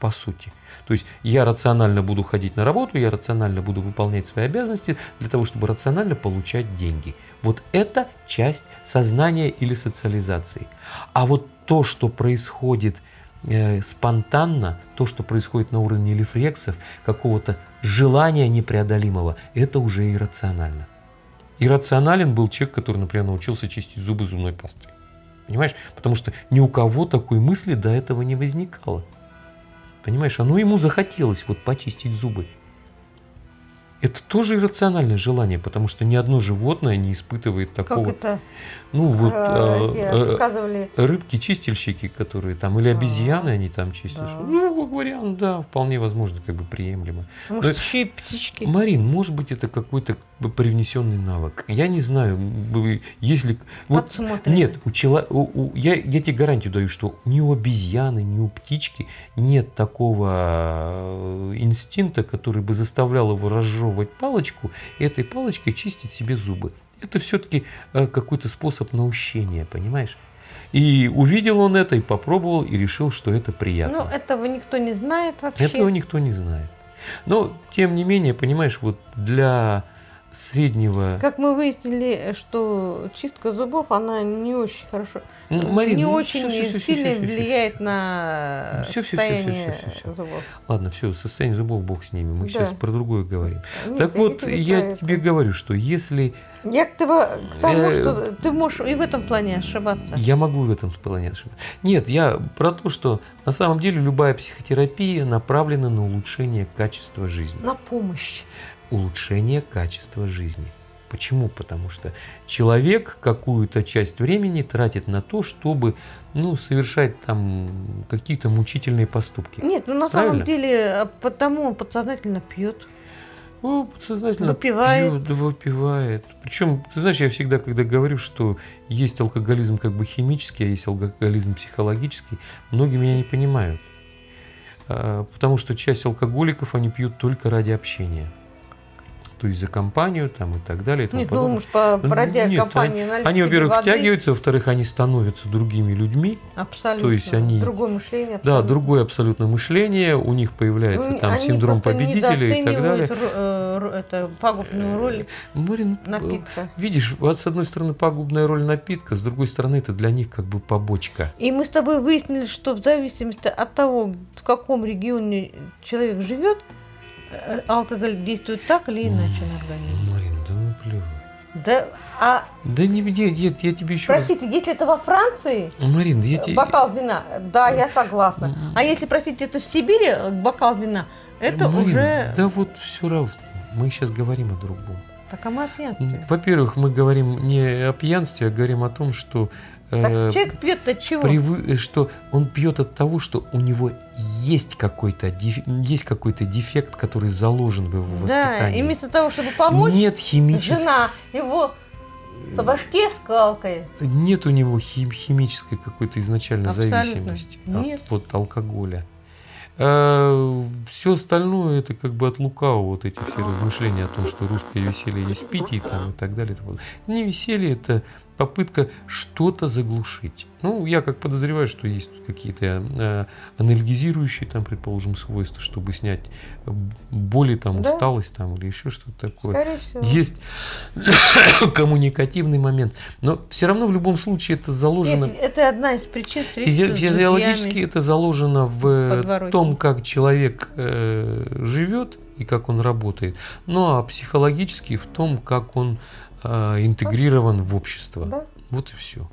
по сути. То есть я рационально буду ходить на работу, я рационально буду выполнять свои обязанности для того, чтобы рационально получать деньги. Вот это часть сознания или социализации. А вот то, что происходит э, спонтанно, то, что происходит на уровне рефлексов, какого-то желания непреодолимого, это уже иррационально. Иррационален был человек, который, например, научился чистить зубы зубной пастой. Понимаешь? Потому что ни у кого такой мысли до этого не возникало. Понимаешь, оно ему захотелось вот почистить зубы. Это тоже иррациональное желание, потому что ни одно животное не испытывает такого. Как это? Ну вот а, э, показывали... рыбки-чистильщики, которые там, или обезьяны они там чистят. Да. Ну, вариант, да, вполне возможно, как бы приемлемо. Может, Но, еще и птички. Марин, может быть, это какой-то привнесенный навык. Я не знаю, если... Вот, нет, у чело... у, у, я, я тебе гарантию даю, что ни у обезьяны, ни у птички нет такого э, инстинкта, который бы заставлял его разжевывать разжевывать палочку и этой палочкой чистить себе зубы. Это все-таки э, какой-то способ наущения, понимаешь? И увидел он это, и попробовал, и решил, что это приятно. Ну, этого никто не знает вообще. Этого никто не знает. Но, тем не менее, понимаешь, вот для среднего... Как мы выяснили, что чистка зубов, она не очень хорошо, ну, Марина, не ну, очень все, все, сильно все, все, влияет все, на все, состояние все, все, все, все, зубов. Ладно, все, состояние зубов бог с ними, мы да. сейчас про другое говорим. Нет, так вот, я тебе говорю, что если... Я к, того, к тому, э, что ты можешь и в этом плане ошибаться. Я могу в этом плане ошибаться. Нет, я про то, что на самом деле любая психотерапия направлена на улучшение качества жизни. На помощь улучшение качества жизни. Почему? Потому что человек какую-то часть времени тратит на то, чтобы ну, совершать там какие-то мучительные поступки. Нет, ну на Правильно? самом деле, а потому он подсознательно пьет. Ну, подсознательно выпивает. пьет, да, выпивает. Причем, ты знаешь, я всегда, когда говорю, что есть алкоголизм как бы химический, а есть алкоголизм психологический, многие меня не понимают. А, потому что часть алкоголиков, они пьют только ради общения то есть за компанию там и так далее. И нет, ну уж по породя нет, компании они, они во-первых, воды. втягиваются, во-вторых, они становятся другими людьми. Абсолютно. То есть они... Другое мышление. Абсолютно. Да, другое абсолютно мышление, у них появляется ну, там синдром победителя и так далее. Э, это пагубную роль Марин, напитка. Видишь, вот с одной стороны пагубная роль напитка, с другой стороны это для них как бы побочка. И мы с тобой выяснили, что в зависимости от того, в каком регионе человек живет, Э, алкоголь действует так или иначе на организм? Марина, да ну плевать. Да, а... Да не, нет, нет, я тебе еще Простите, раз... если это во Франции, Марин, я тебе... бокал вина, да, я согласна. А если, простите, это в Сибири, э, бокал вина, это Марин, уже... Да вот все равно, мы сейчас говорим о другом. Так а мы о пьянстве. Во-первых, мы говорим не о пьянстве, а говорим о том, что э, Так человек пьет от чего? привы- что он пьет от того, что у него есть какой-то есть какой-то дефект, который заложен в его Да, воспитании. и вместо того, чтобы помочь, Нет химической, жена его по башке скалкой. нет у него хим- химической какой-то изначальной Абсолютно. зависимости Нет. от, от алкоголя. все остальное это как бы от лукавого вот эти все размышления о том, что русское веселье есть пить и там и так далее. Не веселье, это попытка что-то заглушить. Ну, я как подозреваю, что есть какие-то э, анальгизирующие там, предположим, свойства, чтобы снять э, боли, там, Да. усталость там или еще что-то такое. Скорее всего. Есть коммуникативный момент. Но все равно в любом случае это заложено... Нет, это одна из причин Физи- физиологически это заложено в э, том, как человек э, живет и как он работает. Ну а психологически в том, как он э, интегрирован в общество. Да. Вот и все.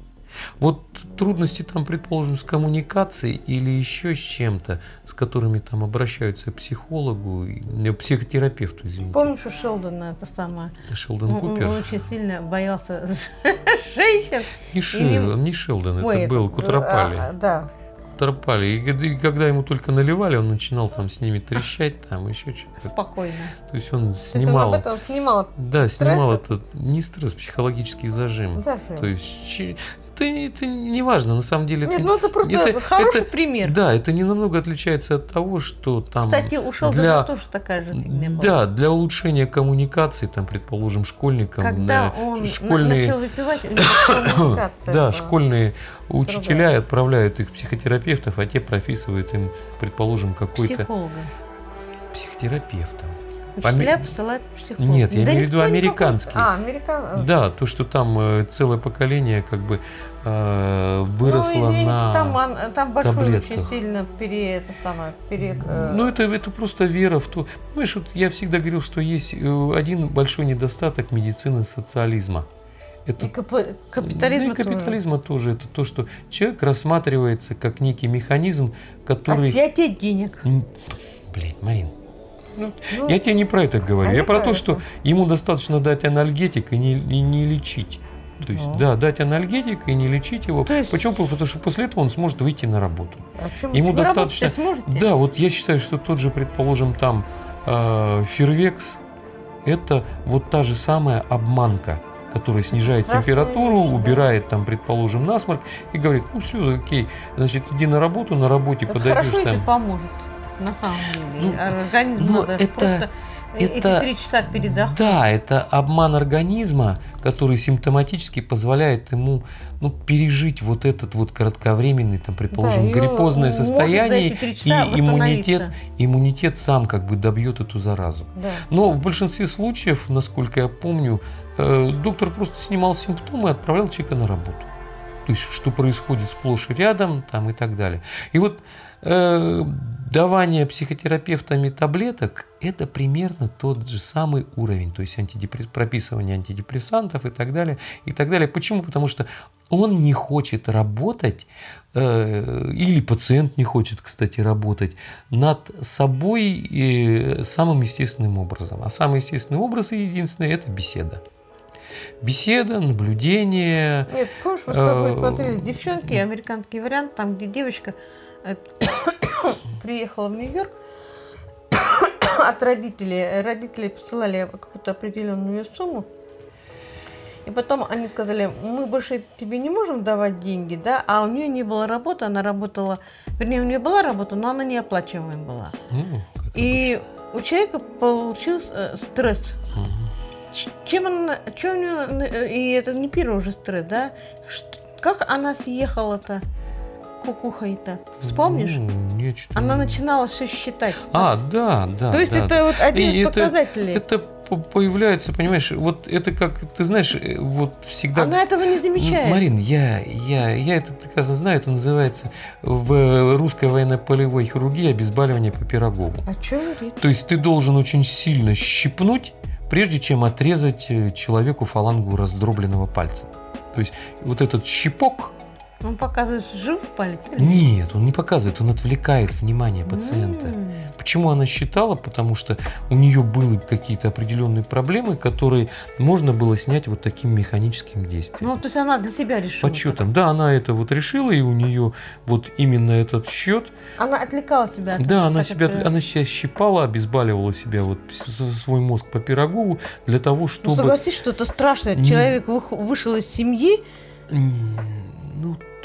Вот трудности там, предположим, с коммуникацией или еще с чем-то, с которыми там обращаются к психологу, э, психотерапевту, извините, Помнишь у Шелдона это самое? Шелдон Он, он Купер. очень сильно боялся женщин. Не, Шел- не- не Шелдон, Ой, это был э, Кутропали. а, Да. Кутропали. И, и когда ему только наливали, он начинал там с ними трещать, там еще что-то. Спокойно. То есть он То есть он снимал, об этом снимал да, стресс снимал этот? не стресс, психологический зажим. зажим. То есть это, это не важно, на самом деле. Нет, это, ну это просто это- хороший это- пример. Да, это не намного отличается от того, что там. Кстати, у Шелдона для- тоже такая же фигня была. Да, для улучшения коммуникации, там, предположим, школьникам. Когда э, он на- школьные, начал выпивать, коммуникация да, была. школьные учителя отправляют их психотерапевтов, а те прописывают им, предположим, какой-то Психолога. психотерапевтом. Учителя Поми- посылают психолога. Нет, я имею в виду никто не американский. какой-то- А, американ... Да, то, что там э, целое поколение как бы э, выросло ну, извините, на... там, он- там большой таблетках. очень сильно пере, это самое, пере, э, Ну, это, это просто вера в то... Понимаешь, вот я всегда говорил, что есть э, один большой недостаток медицины социализма. Это и капа- капитализм да и капитализма тоже. Это то, что человек рассматривается как некий механизм, который... Отъятие денег. М, Блин, Марин, Ну, я тебе не про это говорю. а я про то, это. что ему достаточно дать анальгетик и не, и не лечить. То есть, Да. да, дать анальгетик и не лечить его. То есть- Почему? Потому что после этого он сможет выйти на работу. а почему? ему Вы достаточно- сможете? Да, вот я считаю, что тот же, предположим, там э, Фервекс, это вот та же самая обманка, которая снижает Страшные температуру, вещи, да. убирает там, предположим, насморк и говорит, ну все, окей, значит, иди на работу, на работе Это подойдешь хорошо, если там. поможет. На самом деле. Ну, Организм ну, надо это- просто это- эти три часа передохнуть. Да, это обман организма, который симптоматически позволяет ему ну, пережить вот этот вот кратковременный, там, предположим, он гриппозное состояние, и иммунитет, иммунитет сам как бы добьет эту заразу. Да. Но в большинстве случаев, насколько я помню, э, доктор просто снимал симптомы и отправлял человека на работу. То есть, что происходит сплошь и рядом, там и так далее. И вот э, давание психотерапевтами таблеток – это примерно тот же самый уровень, то есть антидепресс... прописывание антидепрессантов и так далее, и так далее. Почему? Потому что он не хочет работать, э, или пациент не хочет, кстати, работать над собой э, самым естественным образом. А самый естественный образ и единственный – это беседа. Беседа, наблюдение. Нет, помнишь, мы с тобой Э, смотрели девчонки, американский вариант, там, где девочка приехала в Нью-Йорк от родителей. Родители посылали какую-то определенную сумму. И потом они сказали, мы больше тебе не можем давать деньги, да, а у нее не было работы, она работала, вернее, у нее была работа, но она неоплачиваемая была. Как И у человека получился э, стресс. Ч- Чем она, чем у неё, э, и это не первый уже стресс, да? Как она съехала-то, кукухой-то? Вспомнишь? Ну, нет, что-то Она начинала все считать. А, да, да. То есть да, это вот один И из это- показателей. Это по- появляется, понимаешь, вот это как, ты знаешь, э, вот всегда... Она этого не замечает. Марин, я, я, я это прекрасно знаю, это называется в русской военно-полевой хирургии обезболивание по Пирогову. О чем речь? То есть ты должен очень сильно щипнуть, прежде чем отрезать э, человеку фалангу раздробленного пальца. То есть вот этот щипок, Он показывает, жив палец Нет, он не показывает, он отвлекает внимание пациента. М. Почему она считала? Потому что у нее были какие-то определенные проблемы, которые можно было снять вот таким механическим действием. Ну, то есть она для себя решила. Подсчетом. Да, она это вот решила, и у нее вот именно этот счет. так. Она отвлекала себя. от- Да, она так себя, от- она себя щипала, обезболивала себя вот свой мозг по Пирогову для того, Ну, чтобы. согласись, что это страшно. Человек вышел из семьи,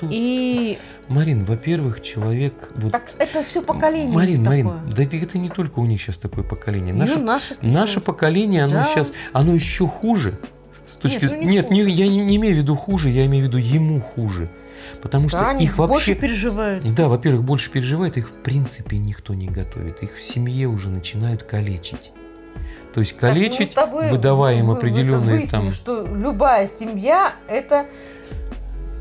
Ну, тут, и Марин, во-первых, человек вот. так это все поколение. Марин, такое. Марин, да это не только у них сейчас такое поколение. Ну, Наше, наше, наше поколение, оно Да. сейчас, оно еще хуже. С точки Нет, ну, не нет, не- хуже. я не, не имею в виду хуже, я имею в виду ему хуже, потому что Да, они их больше вообще, переживают. да, во-первых, больше переживает, их в принципе никто не готовит, их в семье уже начинают калечить. То есть Саш, калечить, с тобой выдавая им вы определенные выяснили, там что любая семья это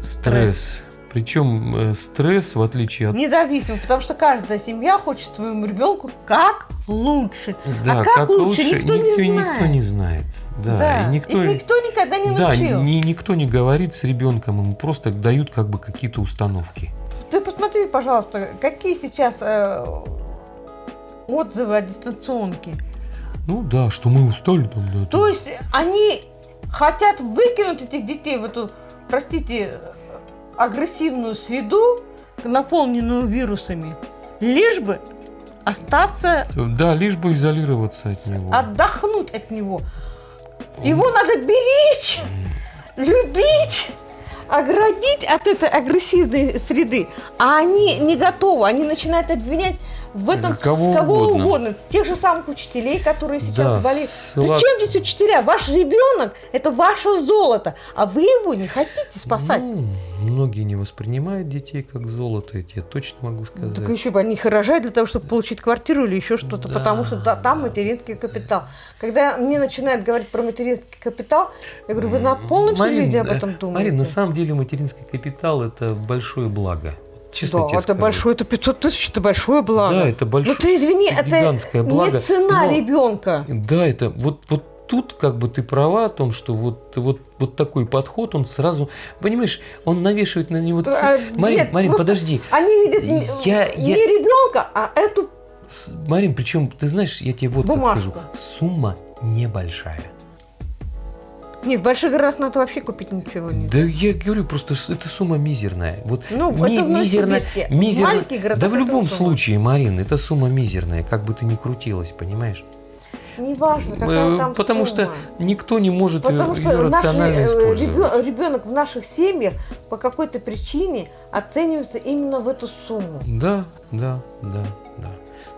стресс. Причем э, стресс, в отличие от независимо, потому что каждая семья хочет своему ребенку как лучше. да, а как лучше, никто не никто, знает. никто не знает. Да, и никто, Их никто никогда не да, научил. ни- никто не говорит с ребенком, ему просто дают как бы какие-то установки. Ты посмотри, пожалуйста, какие сейчас э, отзывы о дистанционке. Ну да, что мы устали там, да. То есть они хотят выкинуть этих детей в эту, простите, агрессивную среду, наполненную вирусами, лишь бы остаться, Да, лишь бы изолироваться от него. отдохнуть от него. Его надо беречь, любить, оградить от этой агрессивной среды. А они не готовы, они начинают обвинять в этом Кого с кого угодно. угодно. Тех же самых учителей, которые сейчас Да, болеют. ссылаться- Причем здесь учителя? Ваш ребенок – это ваше золото, а вы его не хотите спасать. Ну, многие не воспринимают детей как золото, я тебе точно могу сказать. Так еще бы они их рожают для того, чтобы получить квартиру или еще что-то, Да. потому что да, там материнский капитал. Когда мне начинают говорить про материнский капитал, я говорю, вы на полном серьезе об этом думаете? Марин, на самом деле материнский капитал это большое благо. Честно да, тебе это скажу. большое, это 500 тысяч, это большое благо. Да, это большое. Ну ты извини, это гигантское благо, не цена но- ребенка. Да, это вот, вот тут как бы ты права о том, что вот, вот, вот такой подход, он сразу, понимаешь, он навешивает на него... ц- А, Марин, нет, Марин, подожди. Они видят не, Я- не я- ребенка, а эту Марин, причем, ты знаешь, я тебе вот Бумажку. скажу, сумма небольшая. Не, в больших городах надо вообще купить ничего не. Да я говорю, просто эта сумма мизерная. Вот Ну, ми- это в мизерная, мизерная- маленьких городах Да в любом сумма. случае, Марин, эта сумма мизерная, как бы ты ни крутилась, понимаешь? Неважно, какая Э, там Потому сумма. что никто не может ее Потому что наш рационально использовать. ребенок в наших семьях по какой-то причине оценивается именно в эту сумму. Да, да, да.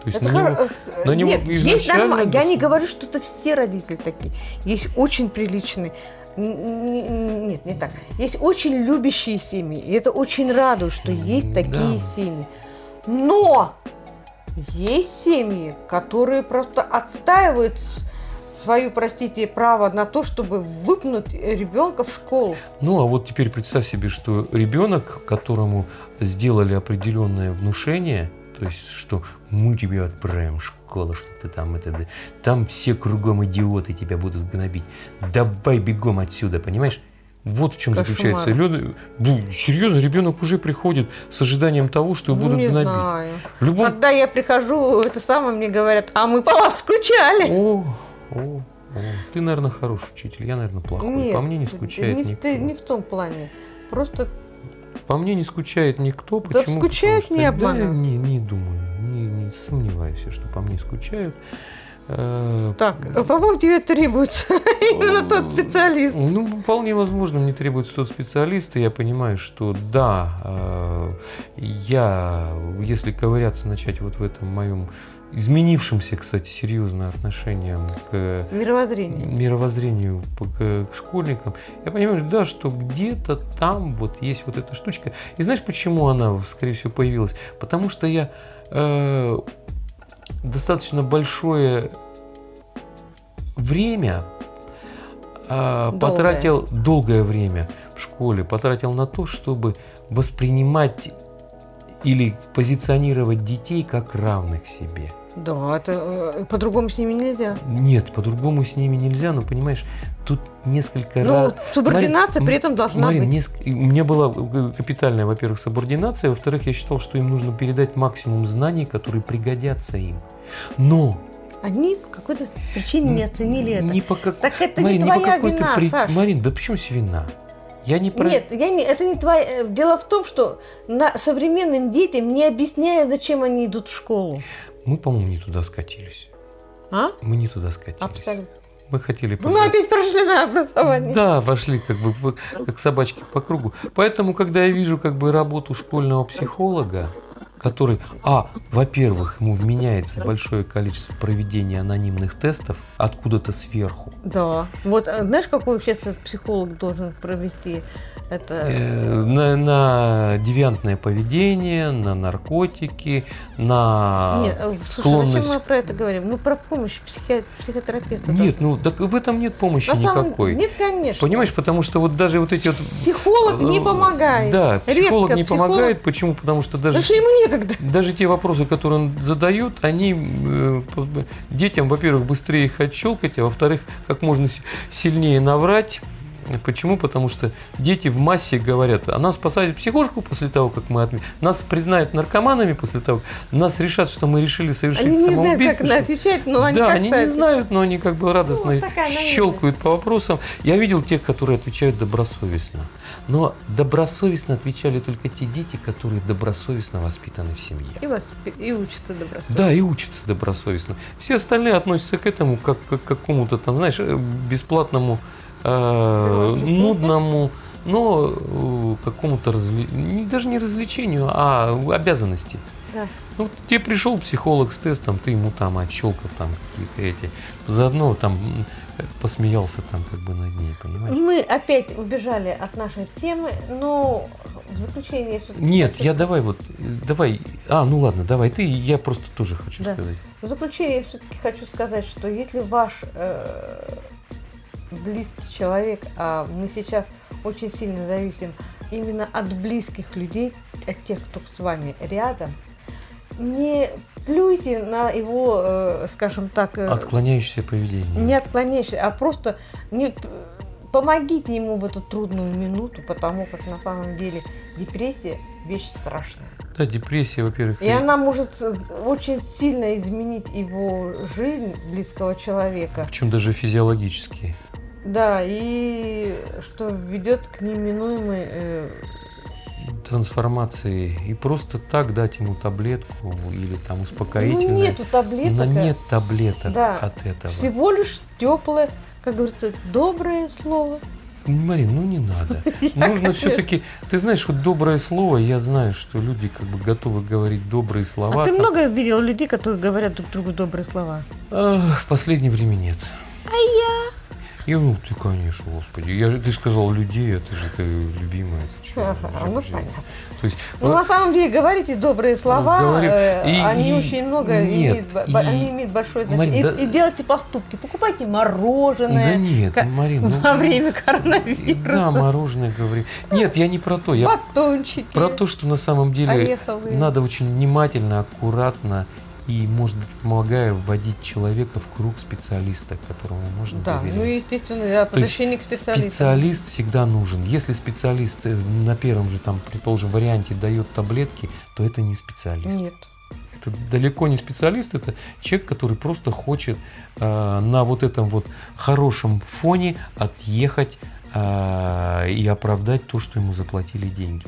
То есть Это хоро- э, на него Нет, есть изначально нормально. Я не говорю, что это все родители такие. Есть очень приличные. Нет, не так. Есть очень любящие семьи. И это очень радует, что есть Да. такие семьи. Но есть семьи, которые просто отстаивают с- свою, простите, право на то, чтобы выпнуть ребенка в школу. Ну, а вот теперь представь себе, что ребенок, которому сделали определенное внушение, то есть, что мы тебя отправим в школу, что ты там это, да, там все кругом идиоты тебя будут гнобить. Давай бегом отсюда, понимаешь? Вот в чем Кошмар. заключается. Лёда- ну, серьезно, ребенок уже приходит с ожиданием того, что его Ну, будут гнобить. знаю. В любом... Когда я прихожу, это самое мне говорят, а мы по вас скучали. О, о, о. Ты, наверное, хороший учитель, я, наверное, плохой. Нет, По мне не скучает не никто. ты- не в том плане. Просто По мне не скучает никто. Да Почему? скучают, Потому не что- Да, не, не думаю, не, не сомневаюсь, что по мне скучают. Э, так, по-моему, тебе требуется именно тот специалист. Ну, вполне возможно, мне требуется тот специалист, и я понимаю, что да, э, я, если ковыряться начать вот в этом моем изменившемся, кстати, серьезно отношениям к мировоззрению по- к, к школьникам, я понимаю, да, что где-то там вот есть вот эта штучка. И знаешь, почему она, скорее всего, появилась? Потому что я э, достаточно большое время э, Долгое. потратил, долгое время в школе, потратил на то, чтобы воспринимать или позиционировать детей как равных себе. Да, это э, по-другому с ними нельзя. Нет, по-другому с ними нельзя, но понимаешь, тут несколько Ну, раз... субординация Марин, при этом должна Марин, быть. неск- У меня была э, капитальная, во-первых, субординация, во-вторых, я считал, что им нужно передать максимум знаний, которые пригодятся им. Но Они по какой-то причине не оценили это. не по как... Так это Марин, не твоя какой-то вина, при- Саш. Марин, да почему здесь вина? Я не про... Нет, я не, это не твоя. э, Дело в том, что на современным детям не объясняют, зачем они идут в школу. Мы, по-моему, не туда скатились. А? Мы не туда скатились. Абсолютно. Мы хотели Ну, мы опять прошли на образование. Да, вошли как бы как собачки по кругу. Поэтому, когда я вижу как бы работу школьного психолога, который, а, во-первых, ему вменяется большое количество проведения анонимных тестов откуда-то сверху. Да. Вот э, знаешь, какой этот психолог должен провести? Это Э, На, на девиантное поведение, на наркотики, на Нет, э, слушай, склонность- зачем мы про это говорим? Мы про помощь психи... психотерапевта. Нет, ну так в этом нет помощи На самом- никакой. Нет, конечно. Понимаешь, потому что вот даже вот эти вот Психолог не помогает. Да, психолог Редко не психолог- помогает. Почему? Потому что даже, Потому что ему некогда. даже те вопросы, которые он задает, они э, детям, во-первых, быстрее их отщелкать, а во-вторых, как можно сильнее наврать. Почему? Потому что дети в массе говорят, а нас посадят психушку после того, как мы отме... Нас признают наркоманами после того, нас решат, что мы решили совершить Они не знают, самоубийство. как что- отвечать, но они да, они не знают, но они как бы радостно Ну, такая наивность. щелкают по вопросам. Я видел тех, которые отвечают добросовестно. Но добросовестно отвечали только те дети, которые добросовестно воспитаны в семье. И, воспи- и учатся добросовестно. Да, и учатся добросовестно. Все остальные относятся к этому как, как к какому-то там, знаешь, э, бесплатному, э, нудному, но э, какому-то разве- даже не развлечению, а обязанности. Да. Ну, тебе пришел психолог с тестом, ты ему там отщелкал там какие-то эти, заодно там посмеялся там как бы над ней, понимаешь? Мы опять убежали от нашей темы, но в заключение... Нет, хочу- я давай вот, давай, а, ну ладно, давай ты, я просто тоже хочу Да. сказать. В заключение я все-таки хочу сказать, что если ваш э, близкий человек, а мы сейчас очень сильно зависим именно от близких людей, от тех, кто с вами рядом, не плюйте на его, э, скажем так, э, Отклоняющееся поведение. не отклоняйся, а просто не, помогите ему в эту трудную минуту, потому как на самом деле депрессия вещь страшная. Да, депрессия, во-первых. И она может очень сильно изменить его жизнь близкого человека. Причем даже физиологически. Да, и что ведет к неминуемой... э, Трансформации. И просто так дать ему таблетку или там ну, успокоительное. нету таблеток. Но а нет таблеток Да. от этого. Всего лишь теплое, как говорится, доброе слово. Марин, ну не надо. Нужно конечно. все-таки, ты знаешь, вот доброе слово, я знаю, что люди как бы готовы говорить добрые слова. А ты много видел людей, которые говорят друг другу добрые слова? В последнее время нет. А я? Я, ну ты, конечно, господи. Я, ты сказал людей, а ты же ты любимая. Ага, ну понятно. То есть, Ну, вот- на самом деле, говорите добрые слова, Говорим. э, И- они и- очень много нет, имеют, и- они имеют большое значение. да- И, и делайте поступки. Покупайте мороженое да нет, ка- Марин, ну, во время Да, коронавируса. мороженое говори. Нет, я не про то. Я Батончики. про то, что на самом деле ореховые. надо очень внимательно, аккуратно и, может быть, помогая вводить человека в круг специалиста, которому можно Да, доверять. ну естественно, да, подключение к специалисту. Специалист всегда нужен. Если специалист э, на первом же, там, предположим, варианте дает таблетки, то это не специалист. Нет. Это далеко не специалист, это человек, который просто хочет э, на вот этом вот хорошем фоне отъехать э, и оправдать то, что ему заплатили деньги.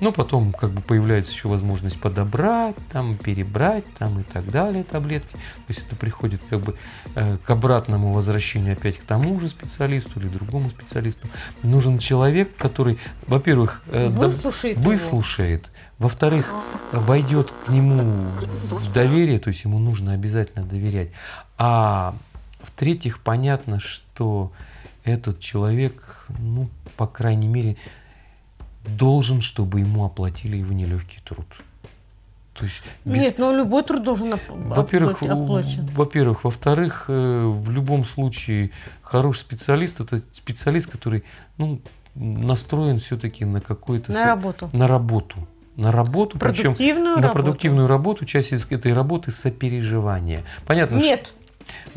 Но потом как бы появляется еще возможность подобрать, там, перебрать там, и так далее таблетки. То есть это приходит как бы э, к обратному возвращению опять к тому же специалисту или другому специалисту. Нужен человек, который, во-первых, э, Выслушает его. выслушает, во-вторых, войдет к нему в доверие, то есть ему нужно обязательно доверять. А в-третьих, понятно, что этот человек, ну, по крайней мере, должен, чтобы ему оплатили его нелегкий труд. То есть без- Нет, но любой труд должен оп- во-первых, оплачен- во-первых, во-вторых, э, в любом случае хороший специалист это специалист, который ну, настроен все-таки на какой-то На со- работу. на работу. на работу, причем Продуктивную на работу. продуктивную работу. Часть из этой работы сопереживание. Понятно, Нет,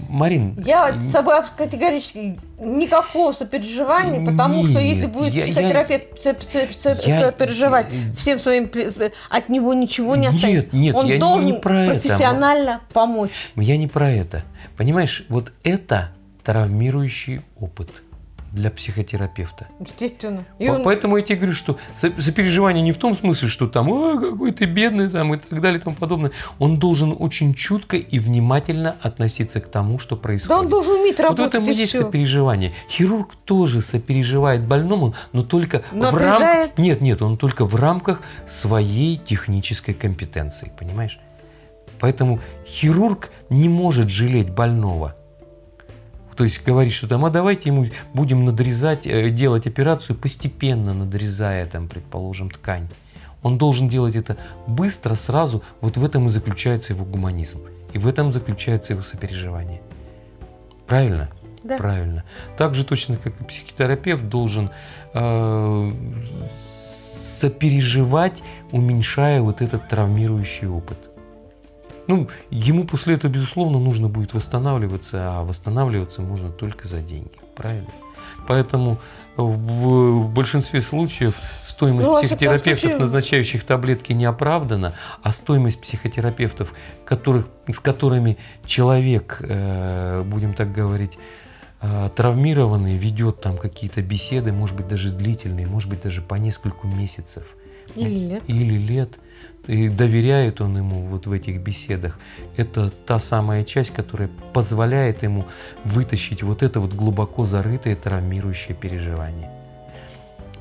Марин, я с собой категорически никакого сопереживания, потому что если Нет, будет я- я- психотерапевт со- со- со- Я- сопереживать всем своим, от него ничего не Нет, останется. нет, Он я должен не про это. профессионально помочь. я не про это. Понимаешь, вот это травмирующий опыт для психотерапевта. Естественно. И он- Поэтому я тебе говорю, что со- сопереживание не в том смысле, что там, «Ой, какой ты бедный там и так далее и тому подобное. Он должен очень чутко и внимательно относиться к тому, что происходит. Да он должен уметь Вот в работать, этом и есть всё. сопереживание. Хирург тоже сопереживает больному, но только Но в рамках... Нет, нет, он только в рамках своей технической компетенции, понимаешь? Поэтому хирург не может жалеть больного. То есть говорить, что там, а давайте ему будем надрезать, э, делать операцию, постепенно надрезая там, предположим, ткань. Он должен делать это быстро, сразу. Вот в этом и заключается его гуманизм. И в этом заключается его сопереживание. Правильно? Да. Правильно. Так же точно, как и психотерапевт должен э, сопереживать, уменьшая вот этот травмирующий опыт. Ну, ему после этого, безусловно, нужно будет восстанавливаться, а восстанавливаться можно только за деньги. Правильно? Поэтому в, большинстве случаев стоимость Ну, всяком психотерапевтов, случае- назначающих таблетки, не оправдана, а стоимость психотерапевтов, которых, с которыми человек, э, будем так говорить, э, травмированный, ведет там какие-то беседы, может быть, даже длительные, может быть, даже по нескольку месяцев Или лет. или лет, и доверяет он ему вот в этих беседах. Это та самая часть, которая позволяет ему вытащить вот это вот глубоко зарытое травмирующее переживание.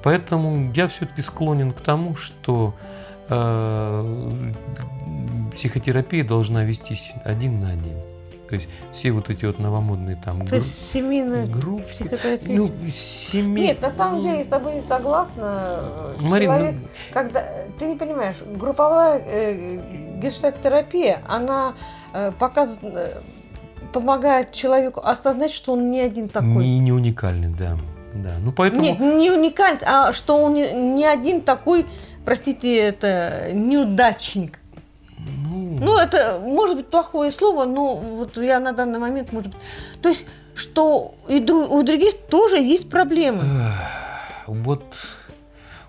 Поэтому я все-таки склонен к тому, что э, психотерапия должна вестись один на один. То есть все вот эти вот новомодные там То есть семейная группы, психотерапия. ну, семей... Нет, на самом деле я с тобой не согласна. Марин, ну- Человек, когда ты не понимаешь, групповая э, гештальт-терапия, она э, показывает, э, помогает человеку осознать, что он не один такой. Не, не уникальный, да. да. Ну, поэтому... Нет, не уникальный, а что он не, не один такой, простите, это неудачник. Ну, Ну, это может быть плохое слово, но вот я на данный момент, может быть... То есть, что и дру- у других тоже есть проблемы. Вот,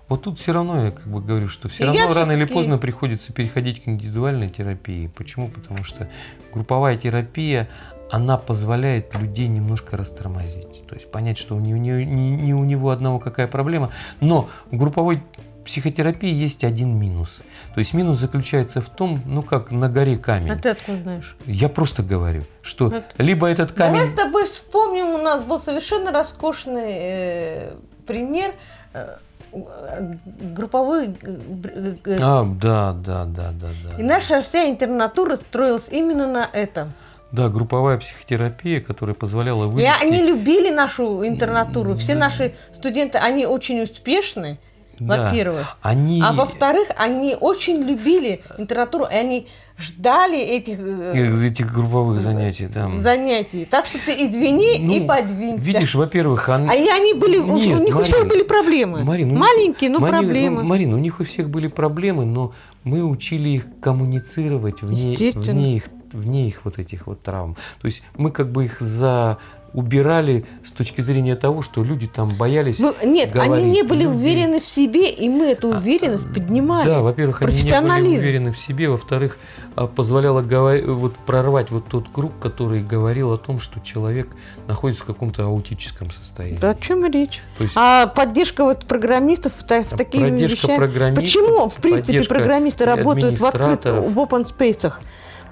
вот тут все равно я как бы говорю, что все И равно рано или поздно приходится переходить к индивидуальной терапии. Почему? Потому что групповая терапия, она позволяет людей немножко растормозить. То есть понять, что у не, не- не у него одного какая проблема. Но в групповой психотерапии есть один минус. То есть минус заключается в том, ну как на горе камень. А ты откуда знаешь? Я просто говорю, что Это- либо этот камень... Давай с тобой вспомним, у нас был совершенно роскошный э, пример э, э, групповой... э, бр- э, А, да, да, да, да, да. И наша вся интернатура строилась именно на этом. Да, групповая психотерапия, которая позволяла И вывести... они любили нашу интернатуру. Все наши студенты, они очень успешны, Да. во-первых. Они... А во-вторых, они очень любили интернатуру, и они ждали этих э, этих групповых занятий, да. занятий. Так что ты извини и Ну, подвинься. Видишь, во-первых, он- А и они были, Нет, у них у всех Марин, были проблемы. Марин, у них- Маленькие, но Мари- проблемы. ну, Марин, у них у всех были проблемы, но мы учили их коммуницировать вне, вне, их, вне их вот этих вот травм. То есть мы как бы их за убирали с точки зрения того, что люди там боялись. Мы- нет, они говорить. не были Люди- уверены в себе, и мы эту уверенность поднимали. Да, во-первых, они не были уверены в себе, во-вторых, а, позволяло говори- вот прорвать вот тот круг, который говорил о том, что человек находится в каком-то аутическом состоянии. Да о чем речь? То есть А поддержка вот программистов в, та- в Поддержка вещах. программистов, Почему, в принципе, программисты работают в открытых, в open space?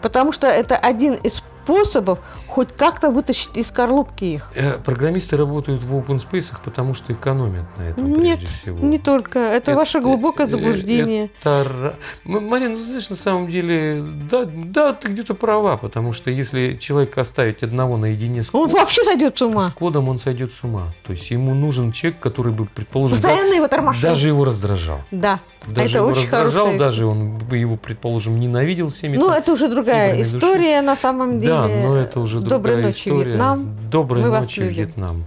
Потому что это один из способов хоть как-то вытащить из коробки их. э, программисты работают в open space, потому что экономят на этом Нет, всего. не только. Это, ваше глубокое э, заблуждение. это М- Марина, ну, знаешь, на самом деле, да, да, ты где-то права, потому что если человека оставить одного наедине с, Он кодом, вообще сойдет с с ума. кодом, он сойдет с ума. То есть ему нужен человек, который бы, предположим, да- Постоянно его тормошил. даже его раздражал. Да. Даже это его очень раздражал, хорошая- даже он бы его, предположим, ненавидел всеми. Ну, там это уже другая фибрами души. история на самом деле. Да, но это уже Доброй другая ночи, история. Вьетнам. Доброй Мы ночи. Вьетнам.